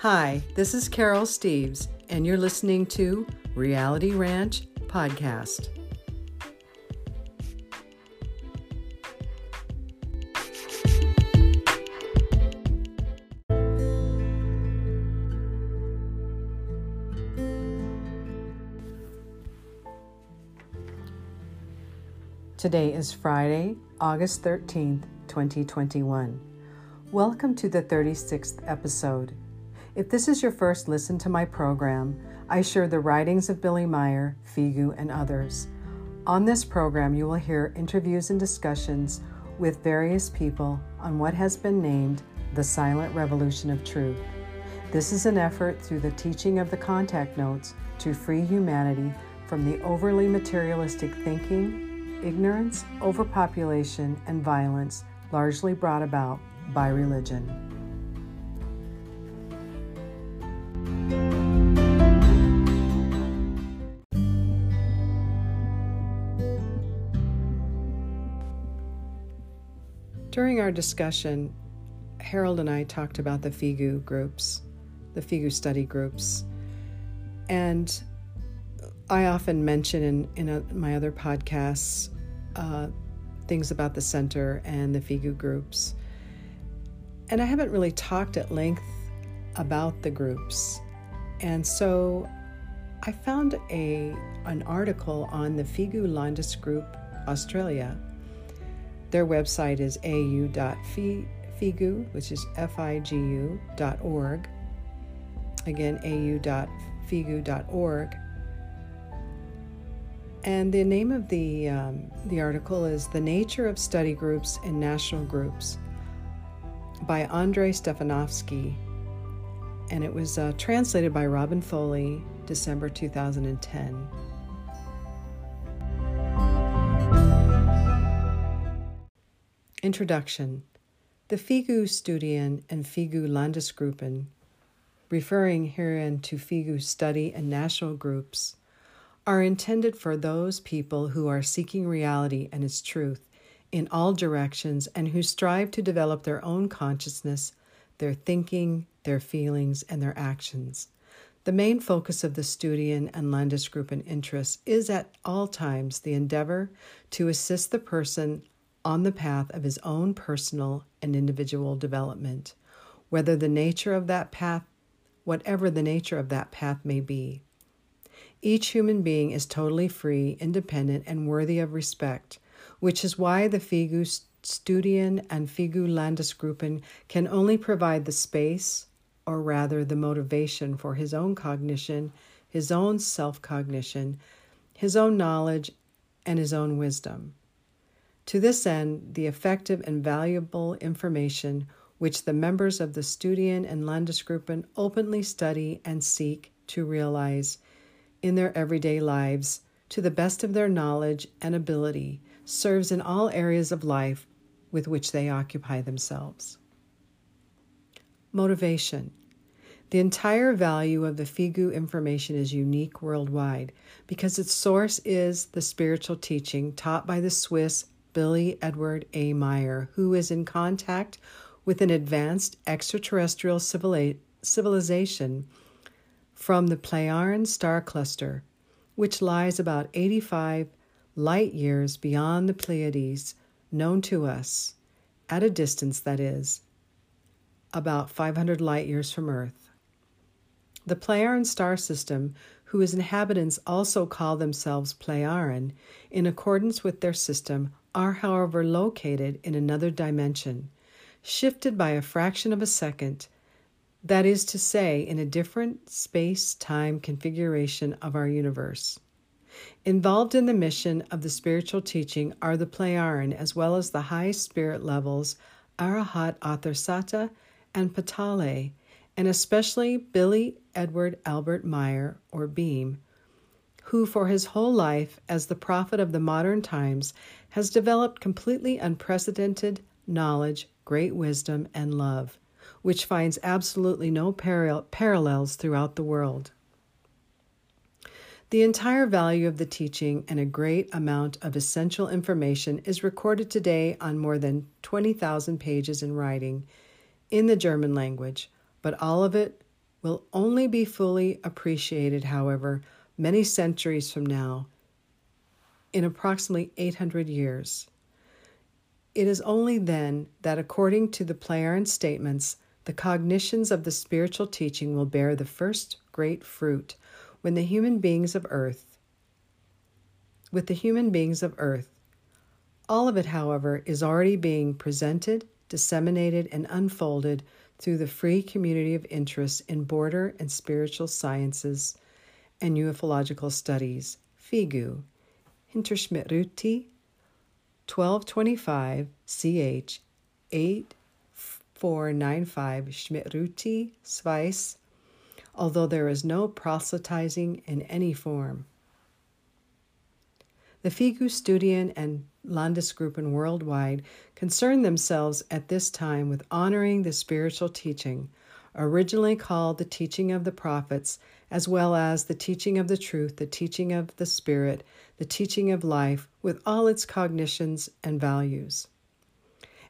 Hi, this is Carol Steves, and you're listening to Reality Ranch Podcast. Today is Friday, August 13th, 2021. Welcome to the 36th episode. If this is your first listen to my program, I share the writings of Billy Meier, Figu, and others. On this program, you will hear interviews and discussions with various people on what has been named the silent revolution of truth. This is an effort through the teaching of the contact notes to free humanity from the overly materialistic thinking, ignorance, overpopulation, and violence largely brought about by religion. During our discussion, Harold and I talked about the FIGU groups, the FIGU study groups. And I often mention in, in a, my other podcasts uh, things about the center and the FIGU groups. And I haven't really talked at length about the groups. And so I found a, an article on the FIGU Landesgruppe Australia. Their website is au.figu, which is F-I-G-U dot org. Again, au.figu.org. And the name of the, um, the article is The Nature of Study Groups and National Groups by Andre Stefanovsky, and it was uh, translated by Robin Foley, December 2010. Introduction The Figu Studien and Figu Landesgruppen, referring herein to Figu study and national groups, are intended for those people who are seeking reality and its truth in all directions and who strive to develop their own consciousness, their thinking, their feelings, and their actions. The main focus of the Studien and Landesgruppen interests is at all times the endeavor to assist the person on the path of his own personal and individual development, whether the nature of that path, whatever the nature of that path may be. Each human being is totally free, independent, and worthy of respect which is why the FIGU Studien and FIGU Landesgruppen can only provide the space, or rather the motivation, for his own cognition, his own self cognition, his own knowledge, and his own wisdom. To this end, the effective and valuable information which the members of the Studien and Landesgruppen openly study and seek to realize in their everyday lives to the best of their knowledge and ability serves in all areas of life with which they occupy themselves. Motivation. The entire value of the FIGU information is unique worldwide because its source is the spiritual teaching taught by the Swiss Billy Edward A. Meier, who is in contact with an advanced extraterrestrial civilization from the Plejaren star cluster, which lies about 85 light years beyond the Pleiades known to us, at a distance that is, about 500 light years from Earth. The Plejaren star system, whose inhabitants also call themselves Plejaren, in accordance with their system, are, however, located in another dimension, shifted by a fraction of a second, that is to say, in a different space time configuration of our universe. Involved in the mission of the spiritual teaching are the Plejaren as well as the high spirit levels Arahat Athersata and Petale, and especially Billy Edward Albert Meier, or Beam, who for his whole life as the prophet of the modern times has developed completely unprecedented knowledge, great wisdom, and love, which finds absolutely no parallels throughout the world. The entire value of the teaching and a great amount of essential information is recorded today on more than 20,000 pages in writing in the German language, but all of it will only be fully appreciated, however, many centuries from now, in approximately 800 years. It is only then that, according to the Plejaren statements, the cognitions of the spiritual teaching will bear the first great fruit when the human beings of earth, with the human beings of earth. All of it, however, is already being presented, disseminated, and unfolded through the free community of interest in border and spiritual sciences and ufological studies, FIGU, Hinterschmidrüti, 1225 CH 8495 Schmidrüti, Schweiz, although there is no proselytizing in any form. The FIGU Studien and Landesgruppen worldwide concern themselves at this time with honoring the spiritual teaching, originally called the teaching of the prophets, as well as the teaching of the truth, the teaching of the Spirit, the teaching of life, with all its cognitions and values.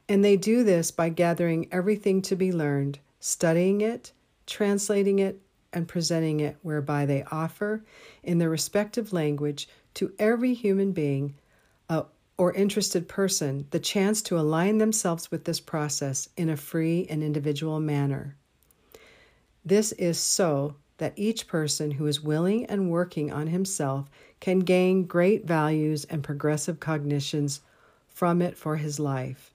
And they do this by gathering everything to be learned, studying it, translating it, and presenting it, whereby they offer, in their respective language, to every human being uh, or interested person the chance to align themselves with this process in a free and individual manner. This is so that each person who is willing and working on himself can gain great values and progressive cognitions from it for his life.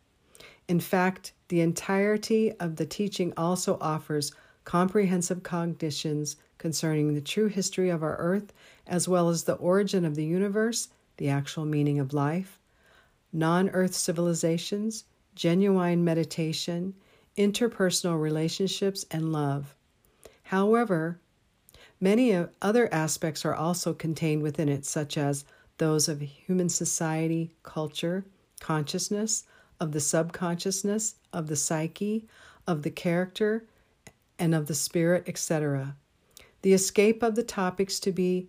In fact, the entirety of the teaching also offers comprehensive cognitions concerning the true history of our earth, as well as the origin of the universe, the actual meaning of life, non earth civilizations, genuine meditation, interpersonal relationships, and love. However, many other aspects are also contained within it, such as those of human society, culture, consciousness, of the subconsciousness, of the psyche, of the character, and of the spirit, etc. The escape of the topics to be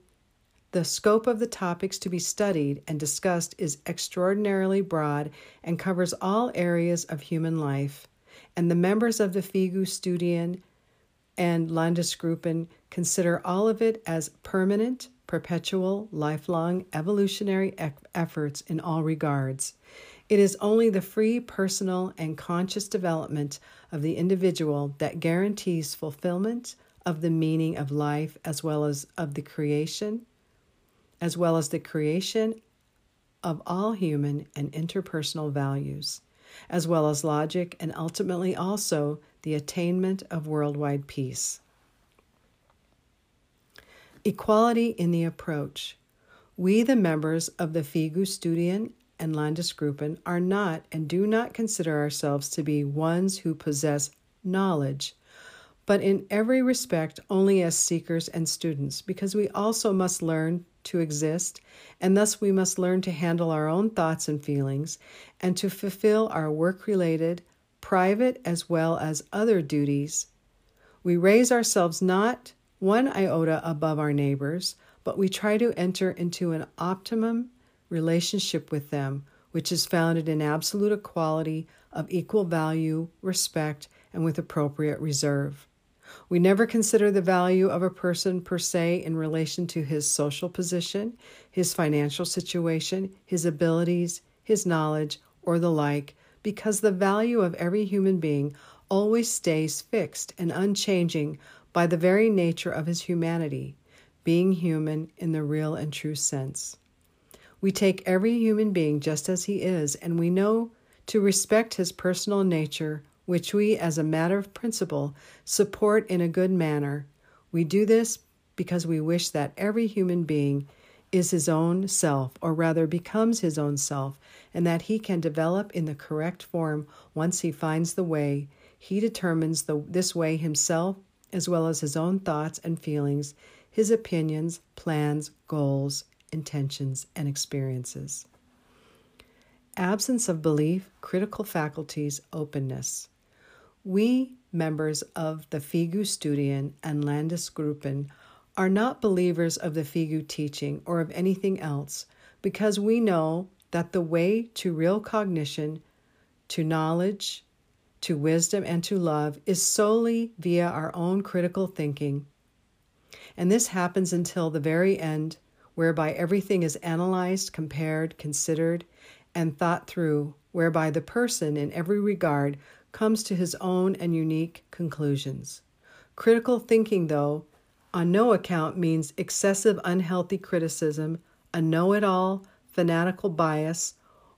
the scope of the topics to be studied and discussed is extraordinarily broad and covers all areas of human life, and the members of the FIGU Studien and Landesgruppen consider all of it as permanent, perpetual, lifelong, evolutionary e- efforts in all regards. It is only the free, personal, and conscious development of the individual that guarantees fulfillment of the meaning of life as well as of the creation, as well as the creation of all human and interpersonal values, as well as logic and ultimately also the attainment of worldwide peace. Equality in the approach. We, the members of the FIGU Studien and Landesgruppen are not and do not consider ourselves to be ones who possess knowledge, but in every respect only as seekers and students, because we also must learn to exist, and thus we must learn to handle our own thoughts and feelings and to fulfill our work related, private as well as other duties. We raise ourselves not one iota above our neighbors, but we try to enter into an optimum relationship with them, which is founded in absolute equality of equal value, respect, and with appropriate reserve. We never consider the value of a person per se in relation to his social position, his financial situation, his abilities, his knowledge, or the like, because the value of every human being always stays fixed and unchanging by the very nature of his humanity, being human in the real and true sense. We take every human being just as he is, and we know to respect his personal nature, which we, as a matter of principle, support in a good manner. We do this because we wish that every human being is his own self, or rather becomes his own self, and that he can develop in the correct form once he finds the way. He determines the, this way himself, as well as his own thoughts and feelings, his opinions, plans, goals, intentions, and experiences. Absence of belief, critical faculties, openness. We, members of the FIGU Studien and Landesgruppen, are not believers of the FIGU teaching or of anything else because we know that the way to real cognition, to knowledge, to wisdom and to love is solely via our own critical thinking. And this happens until the very end, whereby everything is analyzed, compared, considered, and thought through, whereby the person, in every regard, comes to his own and unique conclusions. Critical thinking, though, on no account means excessive unhealthy criticism, a know it all, fanatical bias,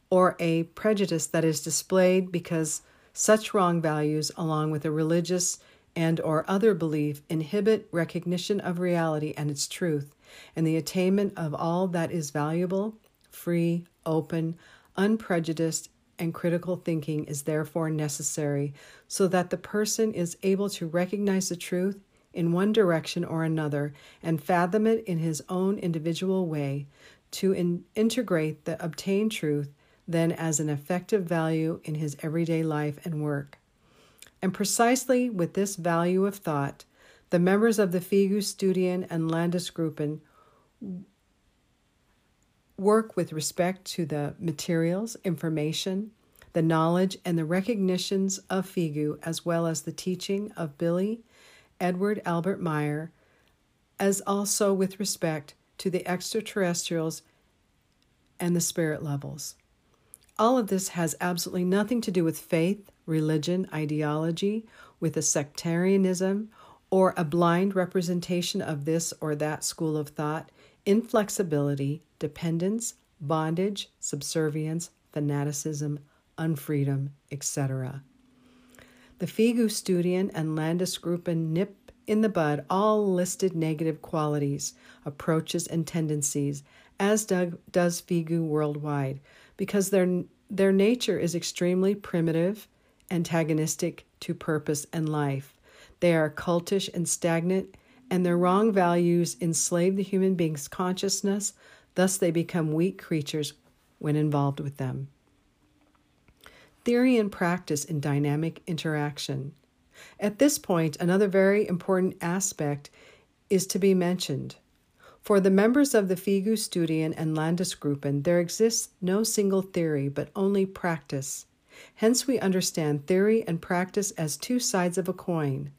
or a prejudice that is displayed because such wrong values, along with a religious and or other belief, inhibit recognition of reality and its truth, and the attainment of all that is valuable, free, open, unprejudiced, and critical thinking is therefore necessary so that the person is able to recognize the truth in one direction or another and fathom it in his own individual way, to in- integrate the obtained truth then as an effective value in his everyday life and work. And precisely with this value of thought, the members of the Figu Studien and Landesgruppen work with respect to the materials, information, the knowledge, and the recognitions of Figu, as well as the teaching of Billy Edward Albert Meier, as also with respect to the extraterrestrials and the spirit levels. All of this has absolutely nothing to do with faith, religion, ideology, with a sectarianism, or a blind representation of this or that school of thought, inflexibility, dependence, bondage, subservience, fanaticism, unfreedom, etc. The Figustudien and Landesgruppen nip in the bud all listed negative qualities, approaches, and tendencies, as does Figu worldwide, because their, their nature is extremely primitive, antagonistic to purpose and life. They are cultish and stagnant, and their wrong values enslave the human being's consciousness, thus, they become weak creatures when involved with them theory and practice in dynamic interaction. At this point, another very important aspect is to be mentioned. For the members of the Figu Studien and Landesgruppen, there exists no single theory, but only practice. Hence, we understand theory and practice as two sides of a coin.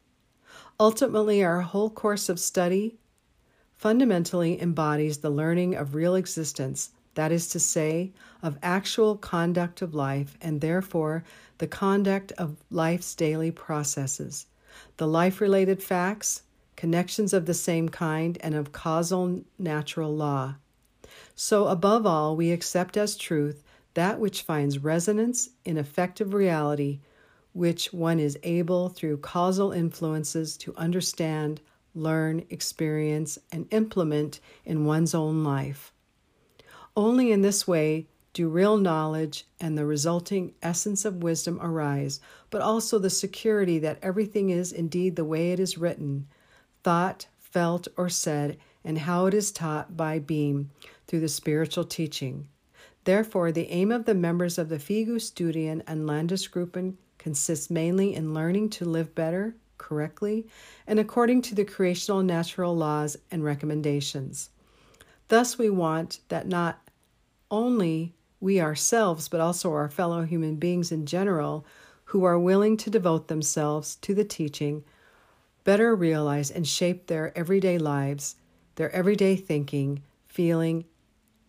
Ultimately, our whole course of study fundamentally embodies the learning of real existence that is to say, of actual conduct of life, and therefore the conduct of life's daily processes, the life related facts, connections of the same kind, and of causal natural law. So, above all, we accept as truth that which finds resonance in effective reality, which one is able through causal influences to understand, learn, experience, and implement in one's own life. Only in this way do real knowledge and the resulting essence of wisdom arise, but also the security that everything is indeed the way it is written, thought, felt, or said, and how it is taught by being through the spiritual teaching. Therefore, the aim of the members of the FIGU Studien and Landesgruppen consists mainly in learning to live better, correctly, and according to the creational natural laws and recommendations. Thus, we want that not only we ourselves, but also our fellow human beings in general, who are willing to devote themselves to the teaching, better realize and shape their everyday lives, their everyday thinking, feeling,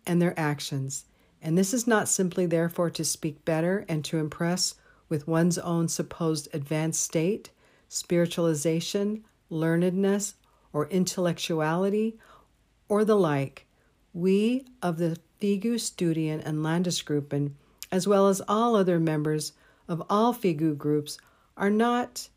and their actions. And this is not simply, therefore, to speak better and to impress with one's own supposed advanced state, spiritualization, learnedness, or intellectuality, or the like. We of the Figustudien and Landesgruppen, as well as all other members of all Figu groups, are not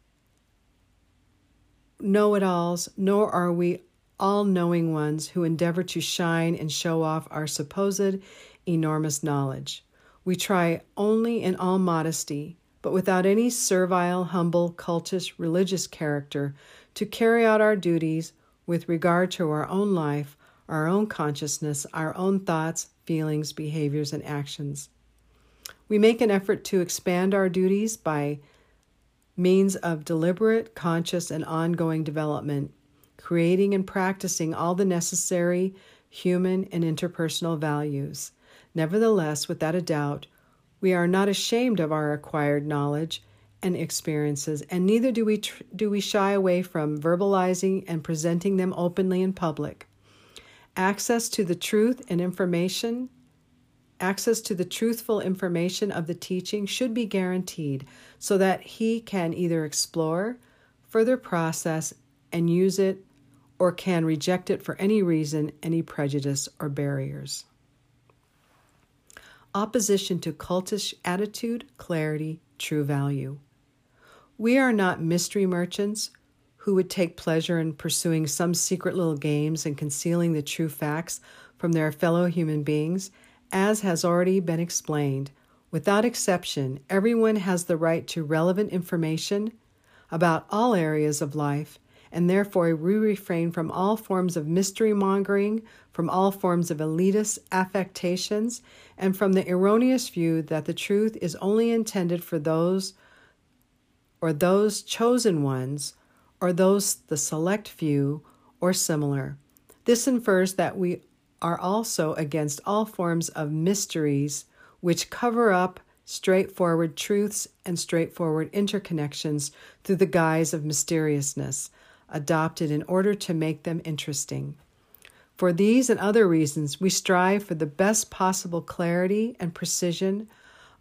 know it alls, nor are we all knowing ones who endeavor to shine and show off our supposed enormous knowledge. We try only in all modesty, but without any servile, humble, cultish, religious character, to carry out our duties with regard to our own life, our own consciousness, our own thoughts, feelings, behaviors, and actions. We make an effort to expand our duties by means of deliberate, conscious, and ongoing development, creating and practicing all the necessary human and interpersonal values. Nevertheless, without a doubt, we are not ashamed of our acquired knowledge and experiences, and neither do we tr- do we shy away from verbalizing and presenting them openly in public. Access to the truth and information, access to the truthful information of the teaching should be guaranteed so that he can either explore, further process, and use it, or can reject it for any reason, any prejudice or barriers. Opposition to cultish attitude, clarity, true value. We are not mystery merchants who would take pleasure in pursuing some secret little games and concealing the true facts from their fellow human beings, as has already been explained. Without exception, everyone has the right to relevant information about all areas of life, and therefore we refrain from all forms of mystery mongering, from all forms of elitist affectations, and from the erroneous view that the truth is only intended for those or those chosen ones, or those the select few, or similar. This infers that we are also against all forms of mysteries which cover up straightforward truths and straightforward interconnections through the guise of mysteriousness, adopted in order to make them interesting. For these and other reasons, we strive for the best possible clarity and precision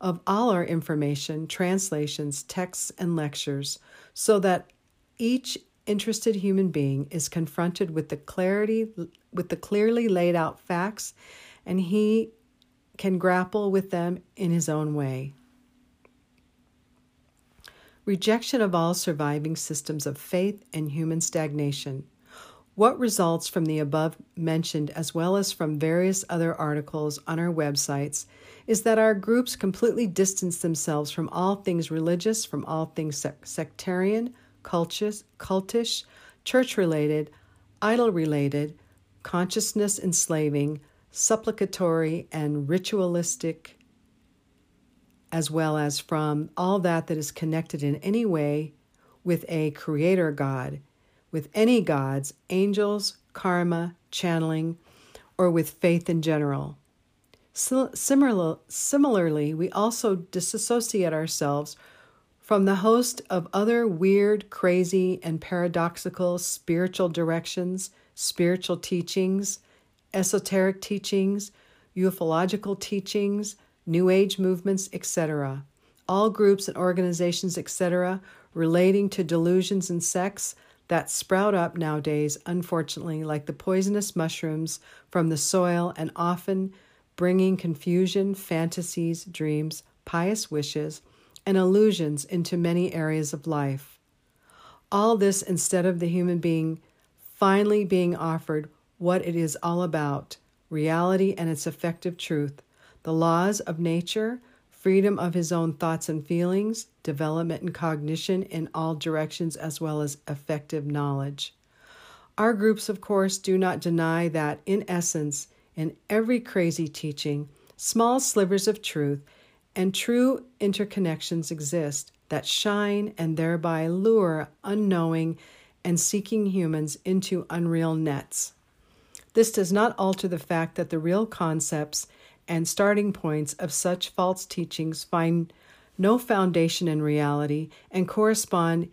of all our information, translations, texts, and lectures, so that each interested human being is confronted with the clarity with the clearly laid out facts and he can grapple with them in his own way. Rejection of all surviving systems of faith and human stagnation. What results from the above mentioned, as well as from various other articles on our websites, is that our groups completely distance themselves from all things religious, from all things sec- sectarian, cultish, cultish church related, idol related, consciousness enslaving, supplicatory, and ritualistic, as well as from all that that is connected in any way with a creator God, with any gods, angels, karma, channeling, or with faith in general. Similar, similarly, we also disassociate ourselves from the host of other weird, crazy, and paradoxical spiritual directions, spiritual teachings, esoteric teachings, ufological teachings, New Age movements, etc. All groups and organizations, etc., relating to delusions and sects that sprout up nowadays, unfortunately, like the poisonous mushrooms from the soil and often bringing confusion, fantasies, dreams, pious wishes, and illusions into many areas of life. All this instead of the human being finally being offered what it is all about reality and its effective truth, the laws of nature, freedom of his own thoughts and feelings, development and cognition in all directions, as well as effective knowledge. Our groups, of course, do not deny that, in essence, in every crazy teaching, small slivers of truth and true interconnections exist that shine and thereby lure unknowing and seeking humans into unreal nets. This does not alter the fact that the real concepts and starting points of such false teachings find no foundation in reality and correspond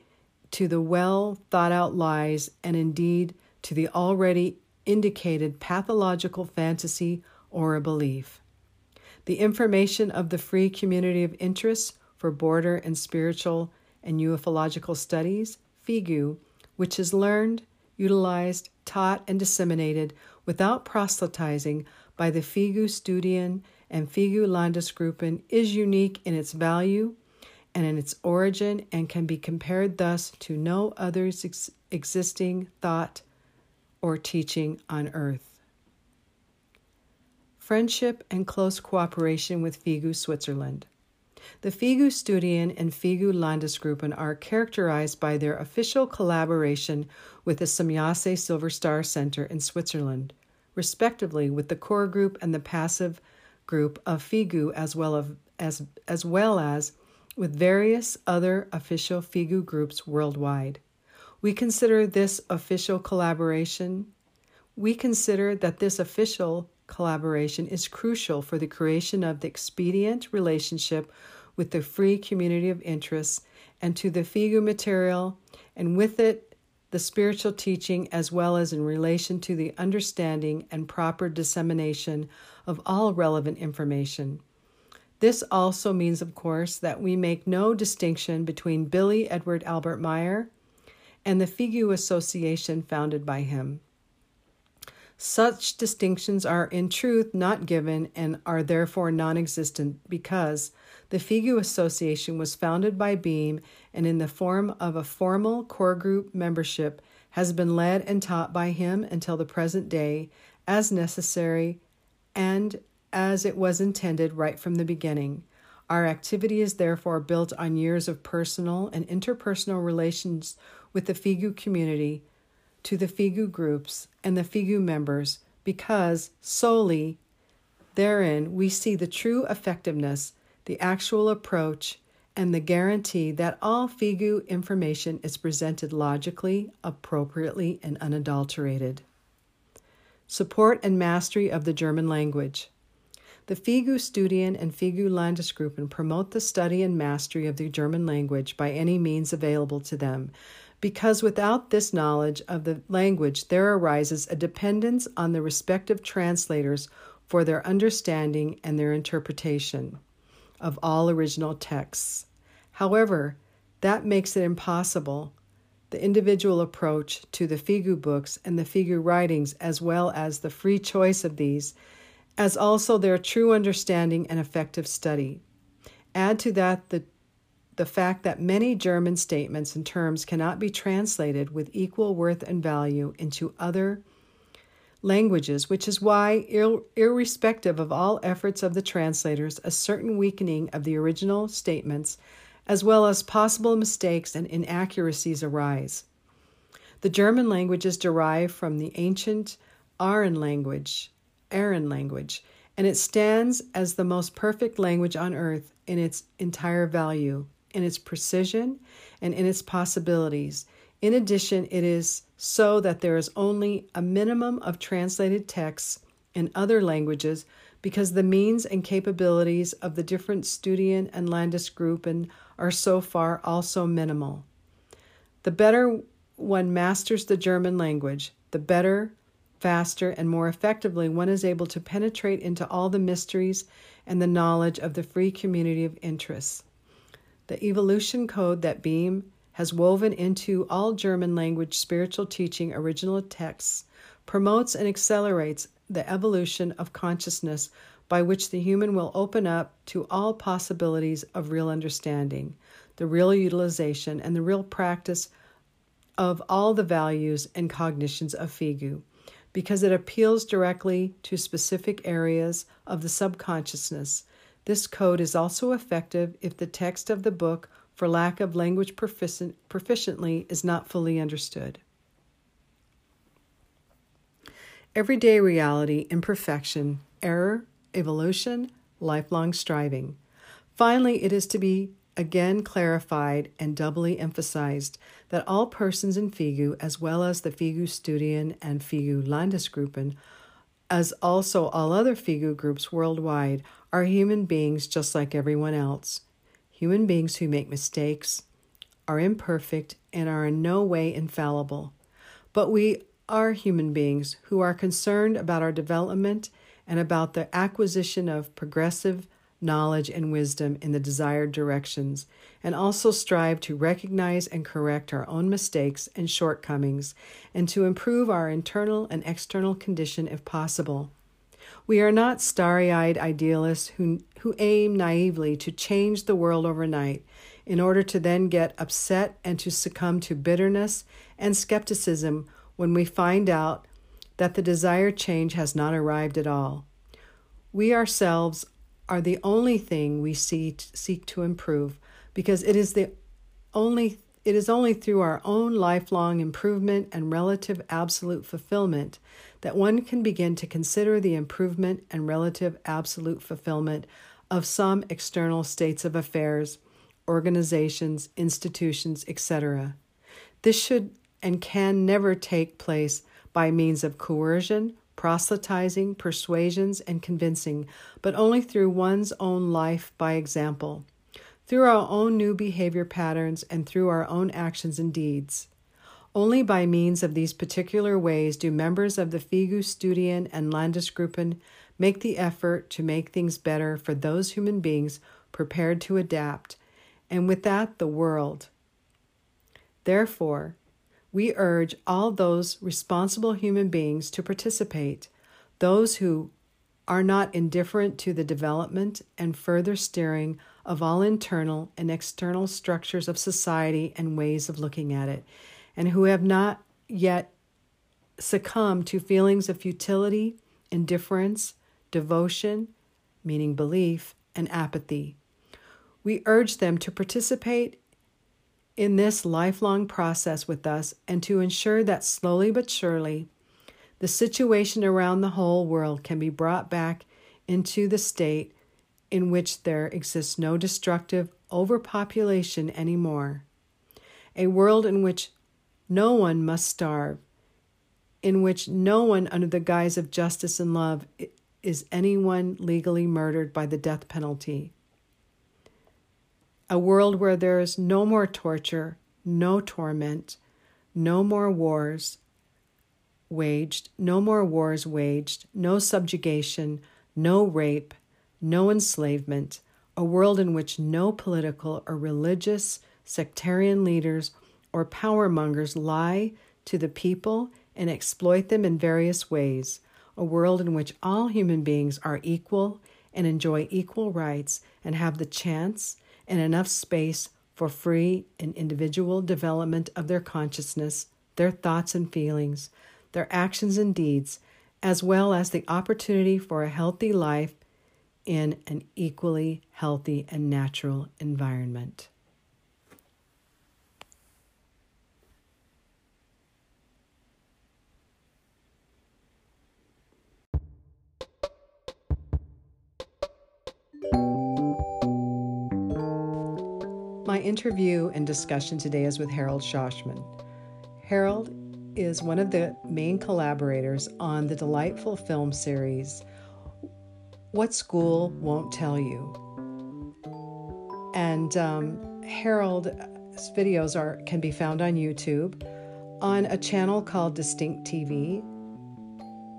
to the well thought out lies and indeed to the already indicated pathological fantasy or a belief. The information of the free community of interests for border and spiritual and ufological studies, FIGU, which is learned, utilized, taught, and disseminated without proselytizing by the FIGU Studien and FIGU Landesgruppen, is unique in its value and in its origin and can be compared thus to no other ex- existing thought or teaching on earth. Friendship and close cooperation with FIGU Switzerland. The FIGU Studien and FIGU Landesgruppen are characterized by their official collaboration with the Semjase Silver Star Center in Switzerland, respectively with the core group and the passive group of FIGU as well as, as well as with various other official FIGU groups worldwide. We consider this official collaboration, we consider that this official collaboration is crucial for the creation of the expedient relationship with the free community of interests and to the Figu material, and with it the spiritual teaching, as well as in relation to the understanding and proper dissemination of all relevant information. This also means, of course, that we make no distinction between Billy Edward Albert Meier and the Figu Association founded by him. Such distinctions are in truth not given and are therefore non existent because the Figu Association was founded by Beam and, in the form of a formal core group membership, has been led and taught by him until the present day as necessary and as it was intended right from the beginning. Our activity is therefore built on years of personal and interpersonal relations with the Figu community to the Figu groups and the Figu members because solely therein we see the true effectiveness, the actual approach, and the guarantee that all Figu information is presented logically, appropriately, and unadulterated. Support and mastery of the German language. The Figu Studien and Figu Landesgruppen promote the study and mastery of the German language by any means available to them because without this knowledge of the language, there arises a dependence on the respective translators for their understanding and their interpretation of all original texts. However, that makes it impossible. The individual approach to the Figu books and the Figu writings, as well as the free choice of these, as also their true understanding and effective study. Add to that the the fact that many German statements and terms cannot be translated with equal worth and value into other languages, which is why, ir- irrespective of all efforts of the translators, a certain weakening of the original statements, as well as possible mistakes and inaccuracies, arise. The German language is derived from the ancient Aran language, Aran language, and it stands as the most perfect language on earth in its entire value in its precision and in its possibilities. In addition, it is so that there is only a minimum of translated texts in other languages because the means and capabilities of the different Studien and Landesgruppen are so far also minimal. The better one masters the German language, the better, faster, and more effectively one is able to penetrate into all the mysteries and the knowledge of the free community of interests. The evolution code that Beam has woven into all German language spiritual teaching original texts promotes and accelerates the evolution of consciousness by which the human will open up to all possibilities of real understanding, the real utilization, and the real practice of all the values and cognitions of Figu, because it appeals directly to specific areas of the subconsciousness this code is also effective if the text of the book, for lack of language proficient, proficiently, is not fully understood. Everyday reality, imperfection, error, evolution, lifelong striving. Finally, it is to be again clarified and doubly emphasized that all persons in Figu, as well as the Figu Studien and Figu Landesgruppen, as also all other Figu groups worldwide, are human beings just like everyone else. Human beings who make mistakes, are imperfect, and are in no way infallible. But we are human beings who are concerned about our development and about the acquisition of progressive knowledge and wisdom in the desired directions, and also strive to recognize and correct our own mistakes and shortcomings, and to improve our internal and external condition if possible. We are not starry eyed idealists who, who aim naively to change the world overnight in order to then get upset and to succumb to bitterness and skepticism when we find out that the desired change has not arrived at all. We ourselves are the only thing we see seek to improve because it is the only it is only through our own lifelong improvement and relative absolute fulfillment that one can begin to consider the improvement and relative absolute fulfillment of some external states of affairs, organizations, institutions, etc. This should and can never take place by means of coercion, proselytizing, persuasions, and convincing, but only through one's own life by example. through our own new behavior patterns and through our own actions and deeds. Only by means of these particular ways do members of the Figu Studien and Landesgruppen make the effort to make things better for those human beings prepared to adapt, and with that, the world. Therefore, we urge all those responsible human beings to participate, those who are not indifferent to the development and further steering of all internal and external structures of society and ways of looking at it, and who have not yet succumbed to feelings of futility, indifference, devotion, meaning belief, and apathy. We urge them to participate in this lifelong process with us and to ensure that slowly but surely the situation around the whole world can be brought back into the state in which there exists no destructive overpopulation anymore. A world in which no one must starve, in which no one, under the guise of justice and love, is anyone legally murdered by the death penalty. A world where there is no more torture, no torment, no more wars, waged, no more wars waged, no subjugation, no rape, no enslavement, a world in which no political or religious sectarian leaders or power mongers lie to the people and exploit them in various ways, a world in which all human beings are equal and enjoy equal rights and have the chance and enough space for free and individual development of their consciousness, their thoughts and feelings, their actions and deeds, as well as the opportunity for a healthy life in an equally healthy and natural environment. My interview and discussion today is with Harold Shoshman. Harold is one of the main collaborators on the delightful film series What School Won't Tell You. And um, Harold's videos are can be found on YouTube on a channel called Distinct TV.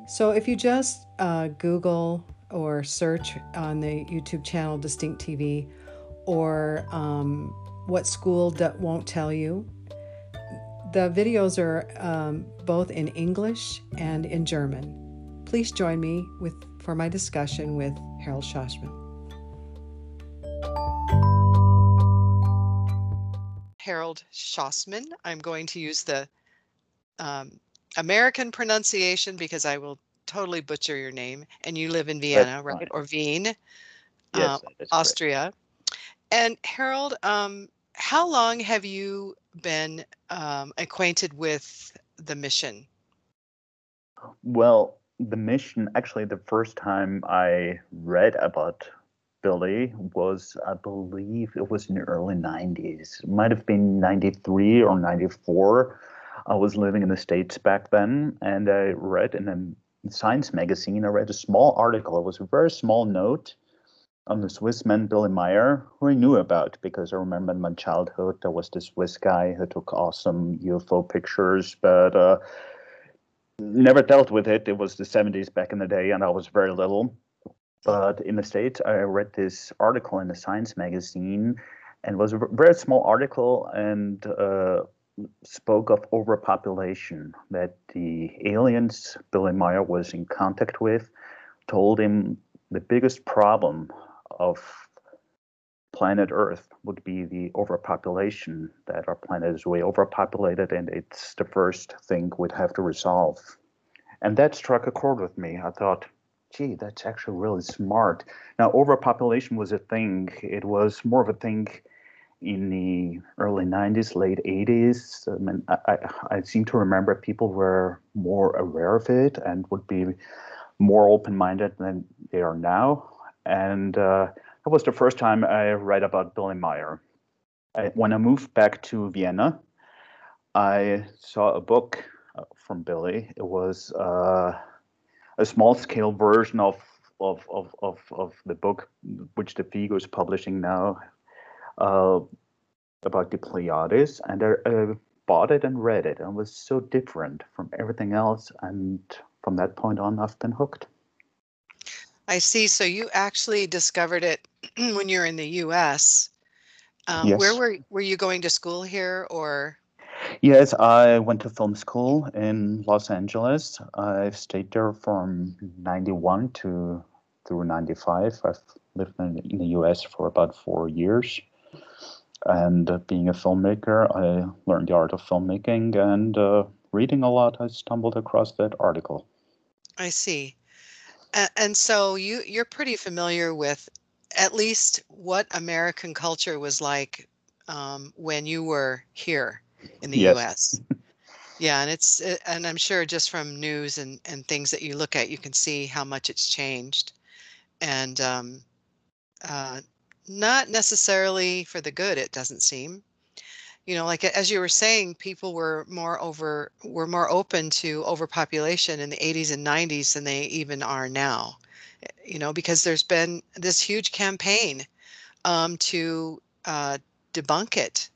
So if you just uh, Google or search on the YouTube channel Distinct TV or um, What School Won't Tell You, the videos are um, both in English and in German. Please join me with for my discussion with Harold Shoshman. Harold Shossman. I'm going to use the um, American pronunciation because I will totally butcher your name. And you live in Vienna, right? Or Wien, yes, uh, Austria. And Harold, um, how long have you been um, acquainted with the mission? Well, the mission, actually, the first time I read about Billy was, I believe it was in the early 90s. It might have been 93 or 94. I was living in the States back then, and I read in a science magazine, I read a small article. It was a very small note on the Swiss man Billy Meier, who I knew about because I remember in my childhood there was this Swiss guy who took awesome UFO pictures, but uh, never dealt with it. It was the 70s back in the day, and I was very little. But in the States, I read this article in a science magazine, and it was a very small article and uh, spoke of overpopulation that the aliens Billy Meier was in contact with told him the biggest problem of planet Earth would be the overpopulation, that our planet is way overpopulated and it's the first thing we'd have to resolve. And that struck a chord with me. I thought, gee, that's actually really smart. Now, overpopulation was a thing, it was more of a thing in the early 90s, late 80s. I, mean, I, I, I seem to remember people were more aware of it and would be more open minded than they are now and uh, that was the first time I read about Billy Meier. I, when I moved back to Vienna, I saw a book uh, from Billy. It was uh, a small scale version of, of, of, of, of the book which the Figu is publishing now. uh, about the Pleiades, and I bought it and read it, and it was so different from everything else. And from that point on, I've been hooked. I see. So you actually discovered it when you're in the U.S. Um, Yes. Where were were you going to school here, or Yes, I went to film school in Los Angeles. I've stayed there from 91 to through 95. I've lived in, in the US for about four years. And uh, being a filmmaker, I learned the art of filmmaking and uh, reading a lot. I stumbled across that article. I see. And, and so you you're pretty familiar with at least what American culture was like um, when you were here in the Yes. U.S. Yeah, and it's uh, and I'm sure just from news and and things that you look at, you can see how much it's changed, and um, uh, not necessarily for the good. It doesn't seem. You know, like as you were saying, people were more over were more open to overpopulation in the 80s and 90s than they even are now. eh, You know, because there's been this huge campaign um, to uh, debunk it.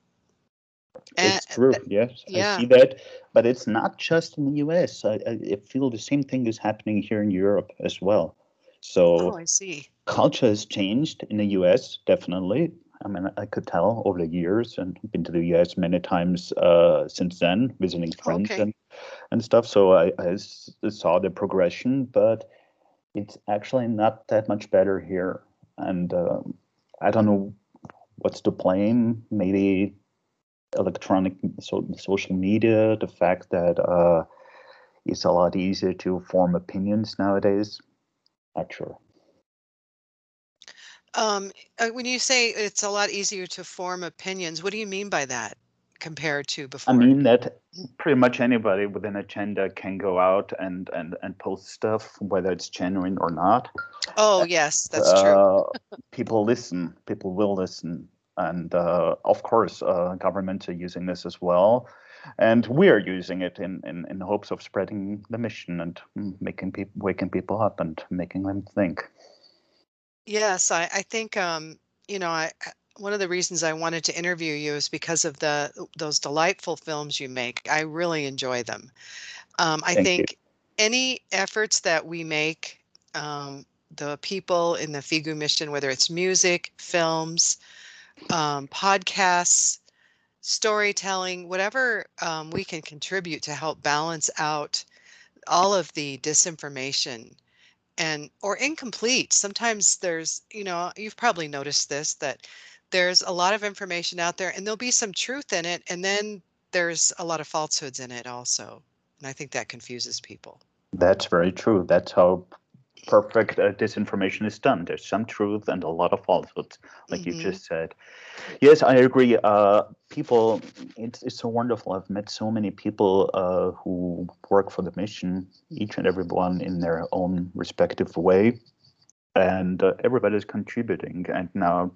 It's true, th- yes. yeah. I see that. But it's not just in the US. I, I I feel the same thing is happening here in Europe as well. So Oh, I see. culture has changed in the US, definitely. I mean, I could tell over the years and been to the US many times uh, since then, visiting friends Okay. and, and stuff. So I saw the progression, but it's actually not that much better here. And um, I don't know what's to blame. Maybe electronic so, social media, the fact that uh, it's a lot easier to form opinions nowadays. Not sure. Um, uh, when you say it's a lot easier to form opinions, what do you mean by that compared to before? I mean that pretty much anybody with an agenda can go out and and and post stuff, whether it's genuine or not. Oh, yes, that's true. Uh, people listen. People will listen, and uh, of course, uh, governments are using this as well, and we are using it in, in in hopes of spreading the mission and mm, making people waking people up and making them think. Yes, I, I think um, you know, I I- one of the reasons I wanted to interview you is because of the those delightful films you make. I really enjoy them. Um, I Thank you. think any efforts that we make, um, the people in the Figu mission, whether it's music, films, um, podcasts, storytelling, whatever um, we can contribute to help balance out all of the disinformation and or incomplete. Sometimes there's, you know, you've probably noticed this that there's a lot of information out there and there'll be some truth in it and then there's a lot of falsehoods in it also. And I think that confuses people. That's very true. That's how perfect uh, disinformation is done. There's some truth and a lot of falsehoods, like you Mhm. just said. Yes, I agree. Uh, people, it's, it's so wonderful. I've met so many people uh, who work for the mission, each and every one in their own respective way, and uh, everybody's contributing. And now,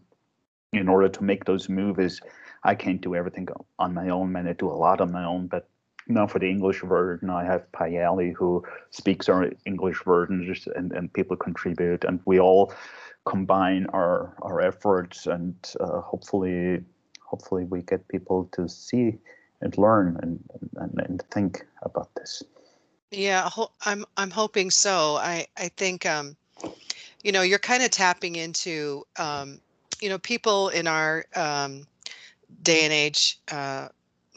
in order to make those movies, I can't do everything on my own. Man, I do a lot on my own, but now for the English version, I have Piali who speaks our English versions, and, and people contribute, and we all combine our our efforts, and uh, hopefully, hopefully we get people to see and learn and and, and think about this. Yeah, I'm I'm hoping so. I I think um, you know you're kind of tapping into um, you know people in our um, day and age. Uh,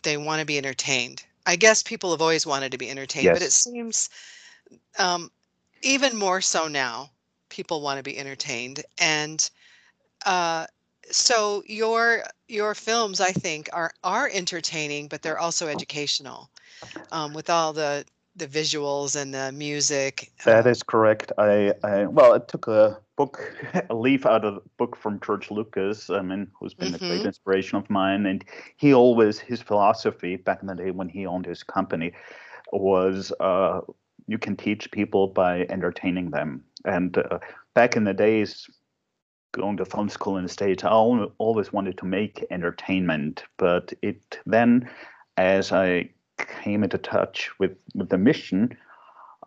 they want to be entertained. I guess people have always wanted to be entertained, but it seems um, even more so now. People want to be entertained, and uh, so your your films, I think, are are entertaining, but they're also educational um, with all the the visuals and the music. That um, correct. I, I well, it took a book, a leaf out of the book from George Lucas. I mean, who's been a great Mhm. inspiration of mine, and he always his philosophy back in the day when he owned his company was uh, you can teach people by entertaining them. And uh, back in the days, going to film school in the states, I always wanted to make entertainment, but it then, as I came into touch with with the mission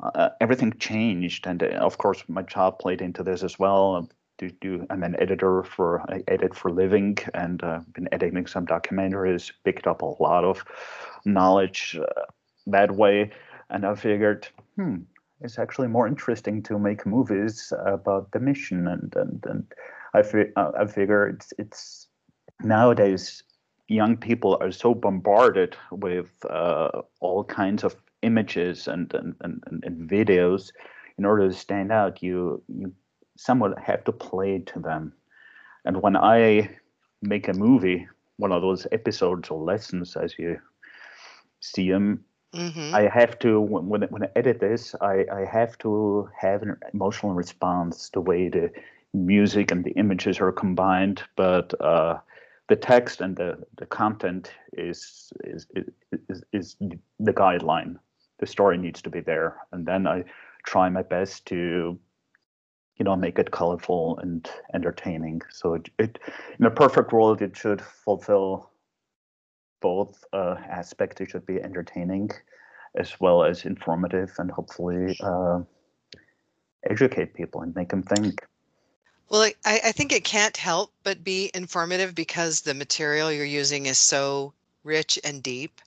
uh, everything changed and uh, of course my job played into this as well to do. I'm an editor for I edit for living, and uh, been editing some documentaries. Picked up a lot of knowledge uh, that way, and I figured, hmm, it's actually more interesting to make movies about the mission, and and and I fi- uh, I figure it's it's nowadays young people are so bombarded with uh, all kinds of images and and, and, and videos in order to stand out you you somewhat have to play to them. And when i make a movie one of those episodes or lessons as you see them mm-hmm. i have to when, when i edit this I, I have to have an emotional response the way the music and the images are combined. But uh, the text and the, the content is, is is, is the guideline the story needs to be there. And then i try my best to you know make it colorful and entertaining. So it, it in a perfect world it should fulfill both uh, aspects. It should be entertaining as well as informative and hopefully uh, educate people and make them think. Well I, I think it can't help but be informative because the material you're using is so rich and deep.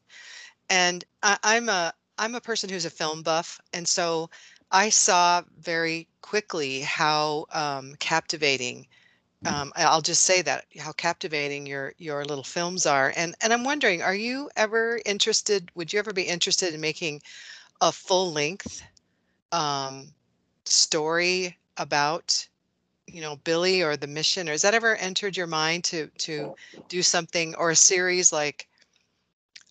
And I, i'm a I'm a person who's a film buff, and so I saw very quickly how um, captivating. Mm. Um, I'll just say that how captivating your your little films are, and and I'm wondering, are you ever interested? Would you ever be interested in making a full length um, story about you know Billy or the mission, or has that ever entered your mind to to do something or a series like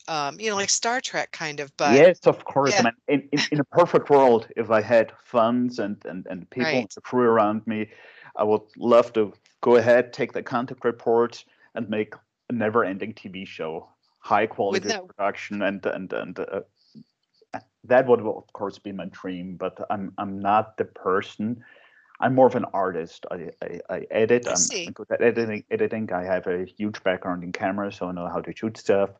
um, you know, like Star Trek kind of, but yes, of course. Yeah. I mean, in, in, in, a perfect world, if I had funds and and and people, right. the crew around me, I would love to go ahead, take the contact report, and make a never-ending TV show, high quality that... production, and and and. Uh, that would of course be my dream, but I'm I'm not the person. I'm more of an artist. I, I, I edit. I am good at editing. Editing. I have a huge background in camera, so I know how to shoot stuff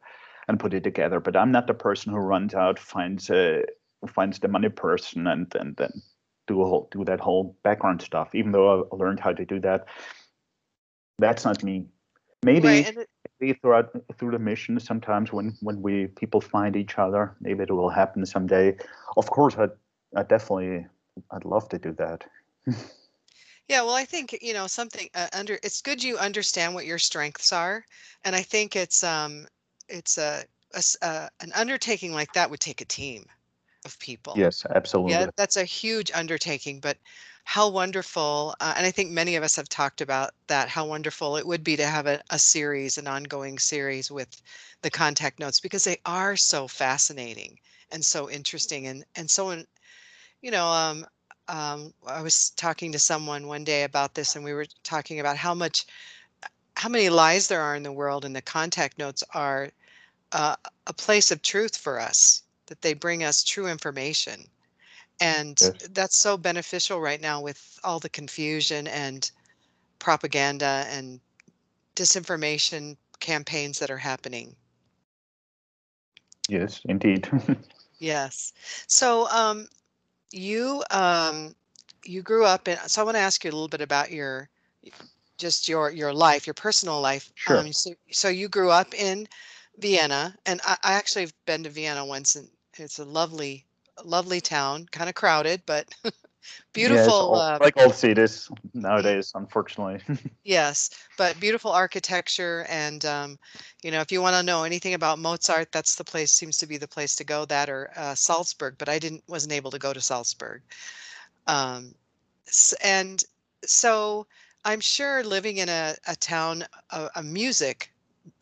and put it together. But I'm not the person who runs out, finds a finds the money person, and and then do a whole do that whole background stuff. Even though I learned how to do that, that's not me. Maybe. Right, maybe throughout through the mission, sometimes when when we people find each other, maybe it will happen someday. Of course, I I definitely I'd love to do that. Yeah, well, I think, you know, something uh, under it's good you understand what your strengths are. And I think it's um it's a, a, an undertaking like that would take a team of people. Yes, absolutely. Yeah, that's a huge undertaking, but how wonderful, uh, and I think many of us have talked about that, how wonderful it would be to have a, a series, an ongoing series with the contact notes because they are so fascinating and so interesting and, and so, in, you know, um, um, I was talking to someone one day about this and we were talking about how much how many lies there are in the world and the contact notes are uh, a place of truth for us that they bring us true information. And yes. that's so beneficial right now with all the confusion and propaganda and disinformation campaigns that are happening. Yes indeed. Yes. So um, you um, you grew up in so i want to ask you a little bit about your just your your life, your personal life. Sure. Um, so, so you grew up in Vienna, and I, I actually have been to Vienna once, and it's a lovely, lovely town. Kind of crowded, but beautiful. Yeah, uh, like old cities nowadays, unfortunately. yes, but beautiful architecture, and um, you know, if you want to know anything about Mozart, that's the place. Seems to be the place to go. That or uh, Salzburg, but I didn't wasn't able to go to Salzburg. Um, and so I'm sure living in a, a town, a music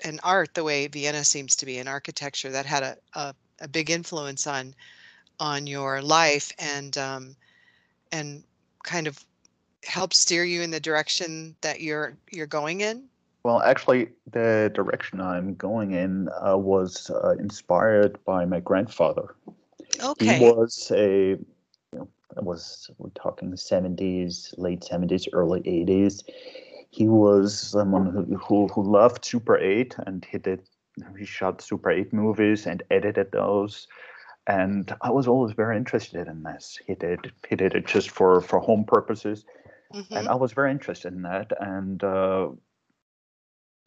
and art, the way Vienna seems to be, and architecture, that had a, a, a big influence on on your life and um, and kind of help steer you in the direction that you're you're going in. Well, actually, the direction I'm going in uh, was uh, inspired by my grandfather. Okay. He was a was we're talking the 70s, late 70s, early 80s. He was someone who, who, who loved Super 8 and he did he shot Super 8 movies and edited those. And I was always very interested in this. He did he did it just for, for home purposes. and Mhm. I was very interested in that. And uh,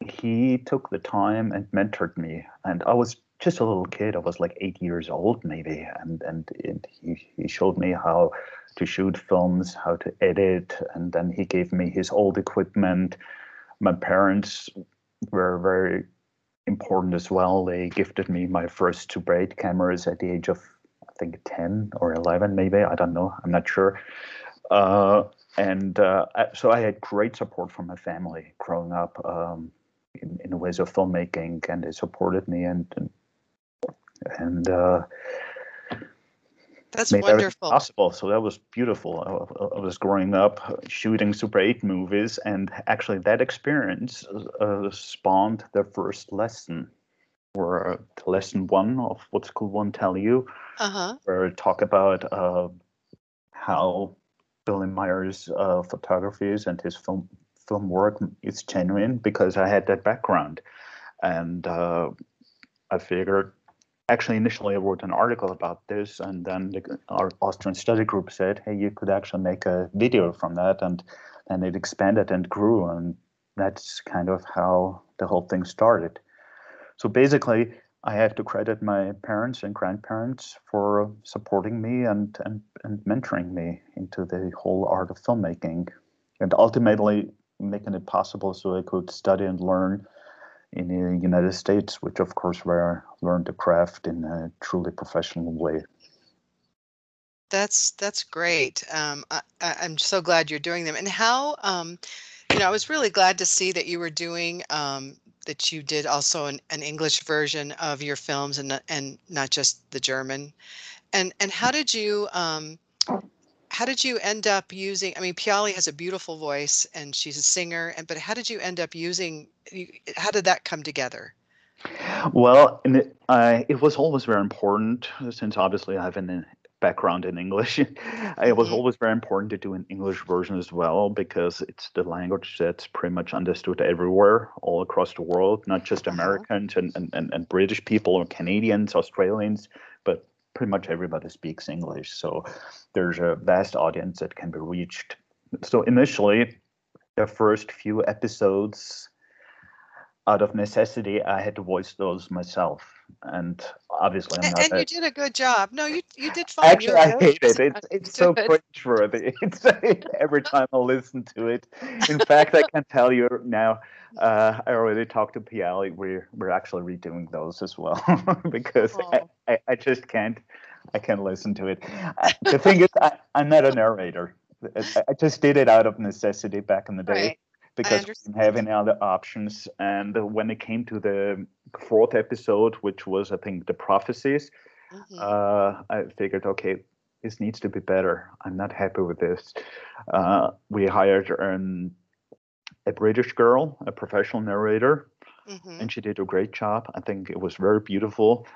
he took the time and mentored me. And I was just a little kid. I was like eight years old, maybe. And and he he showed me how to shoot films, how to edit, and then he gave me his old equipment. My parents were very important as well. They gifted me my first Super 8 cameras at the age of I think 10 or 11, maybe. I don't know. I'm not sure. Uh, and uh, so I had great support from my family growing up um, in, in the ways of filmmaking, and they supported me and and, and uh, That's wonderful. possible. So that was beautiful. I, I was growing up shooting Super 8 movies, and actually that experience uh, spawned the first lesson, or uh, lesson one of What School Won't Tell You, Uh-huh. where I talk about uh, how Billy Meier's uh, photographies and his film film work is genuine because I had that background, and uh, I figured. Actually, initially I wrote an article about this, and then the, our Austrian study group said, "Hey, you could actually make a video from that," and and it expanded and grew, and that's kind of how the whole thing started. So basically, I have to credit my parents and grandparents for supporting me and, and, and mentoring me into the whole art of filmmaking and ultimately making it possible so I could study and learn in the United States, which of course where I learned the craft in a truly professional way. That's that's great. Um, I, I'm so glad you're doing them. And how, um, you know, I was really glad to see that you were doing um, that you did also an, an English version of your films and and not just the German. And and how did you um, how did you end up using? I mean, Piali has a beautiful voice and she's a singer. And but how did you end up using? How did that come together? Well, it, uh, it was always very important since obviously I have a background in English. it was Mhm. always very important to do an English version as well because it's the language that's pretty much understood everywhere, all across the world, not just Uh-huh. Americans and, and, and, and British people or Canadians, Australians, but pretty much everybody speaks English. So there's a vast audience that can be reached. So initially, the first few episodes out of necessity, I had to voice those myself. And obviously, I'm And, not. and a- you did a good job. No, you you did fine. Actually, You're I hate it. It's it's so cringeworthy. It's every time I listen to it. In fact, I can tell you now. Uh, I already talked to Piali. We're we're actually redoing those as well because I, Oh. I, I just can't I can't listen to it. The thing is, I, I'm not a narrator. I, I just did it out of necessity back in the day Right. Because we didn't have any other options. And when it came to the fourth episode, which was I think the prophecies, Mhm. uh, I figured, okay, this needs to be better. I'm not happy with this. Uh, we hired an, a British girl, a professional narrator, Mhm. and she did a great job. I think it was very beautiful.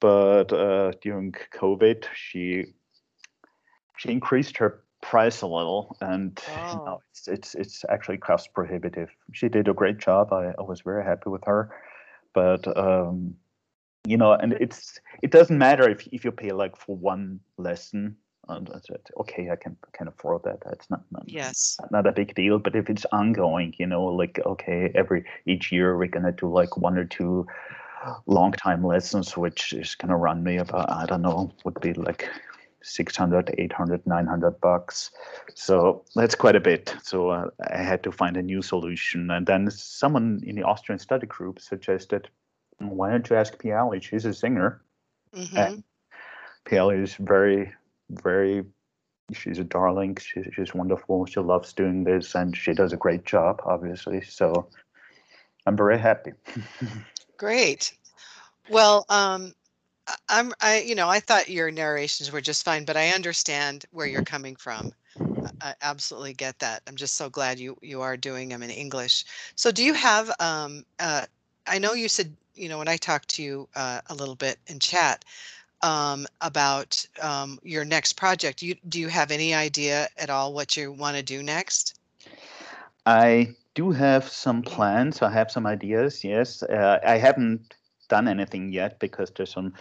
But uh, during COVID, she she increased her price a little, and you Oh. know, it's it's it's actually cost prohibitive. She did a great job. I, I was very happy with her, but um, you know, and it's it doesn't matter if if you pay like for one lesson. And that's it. Okay, I can can afford that. That's not, not Yes. not a big deal. But if it's ongoing, you know, like okay, every each year we're gonna do like one or two long time lessons, which is gonna run me about I don't know, would be like 600, 800, 900 bucks. So that's quite a bit. So uh, I had to find a new solution. And then someone in the Austrian study group suggested, why don't you ask Piali? She's a singer. hmm And Piali is very, very, she's a darling. She, she's wonderful. She loves doing this and she does a great job, obviously. So I'm very happy. Great. Well, um, I- I'm, I, you know, I thought your narrations were just fine, but I understand where you're coming from. I I absolutely get that. I'm just so glad you you are doing them in English. So do you have um uh I know you said, you know, when I talked to you uh, a little bit in chat um about um your next project, you do you have any idea at all what you want to do next? I do have some plans. I have some ideas. Yes, uh, I haven't done anything yet because there's some.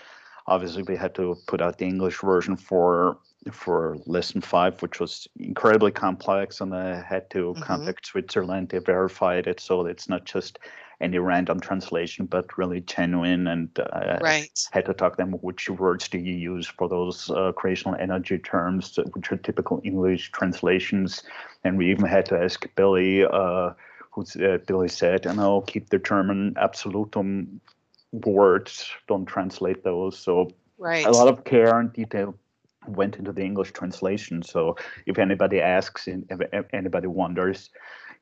Obviously, we had to put out the English version for for lesson five, which was incredibly complex, and I had to Mhm. contact Switzerland. They verified it, so it's not just any random translation, but really genuine. And uh, Right. had to talk them which words do you use for those uh, creational energy terms, uh, which are typical English translations. And we even had to ask Billy, uh, who uh, Billy said, you know, keep the German absolutum words, don't translate those. So Right. a lot of care and detail went into the English translation. So if anybody asks, and if if anybody wonders,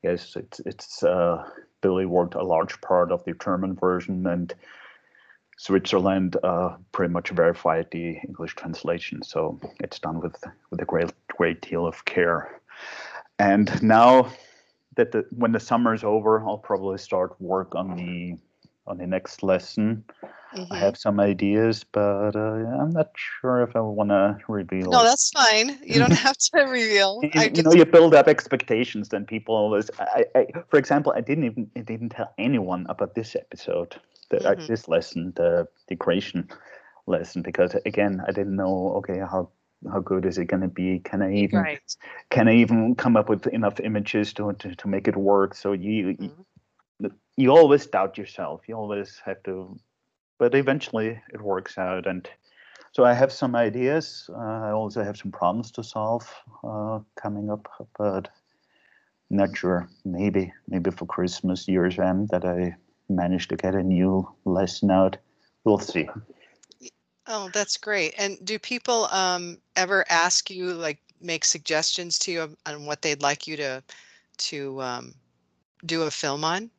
yes, it's it's uh, Billy worked a large part of the German version, and Switzerland uh, pretty much verified the English translation. So it's done with with a great great deal of care. And now that the when the summer is over, I'll probably start work on the on the next lesson. I Mhm. have some ideas, but uh, I'm not sure if I want to reveal. No, it. that's fine. You don't have to reveal. you, I you know, you build up expectations, then people always. I, I, for example, I didn't even I didn't tell anyone about this episode, the, uh, Mhm. this lesson, the the creation lesson, because again, I didn't know. Okay, how how good is it going to be? Can I even right. can I even come up with enough images to to, to make it work? So you Mhm. You always doubt yourself. You always have to, but eventually it works out. And so I have some ideas. Uh, I also have some problems to solve uh, coming up, but not sure. Maybe, maybe for Christmas, year's end, that I manage to get a new lesson out. We'll see. Oh, that's great. And do people um ever ask you like make suggestions to you on- what they'd like you to to um do a film on?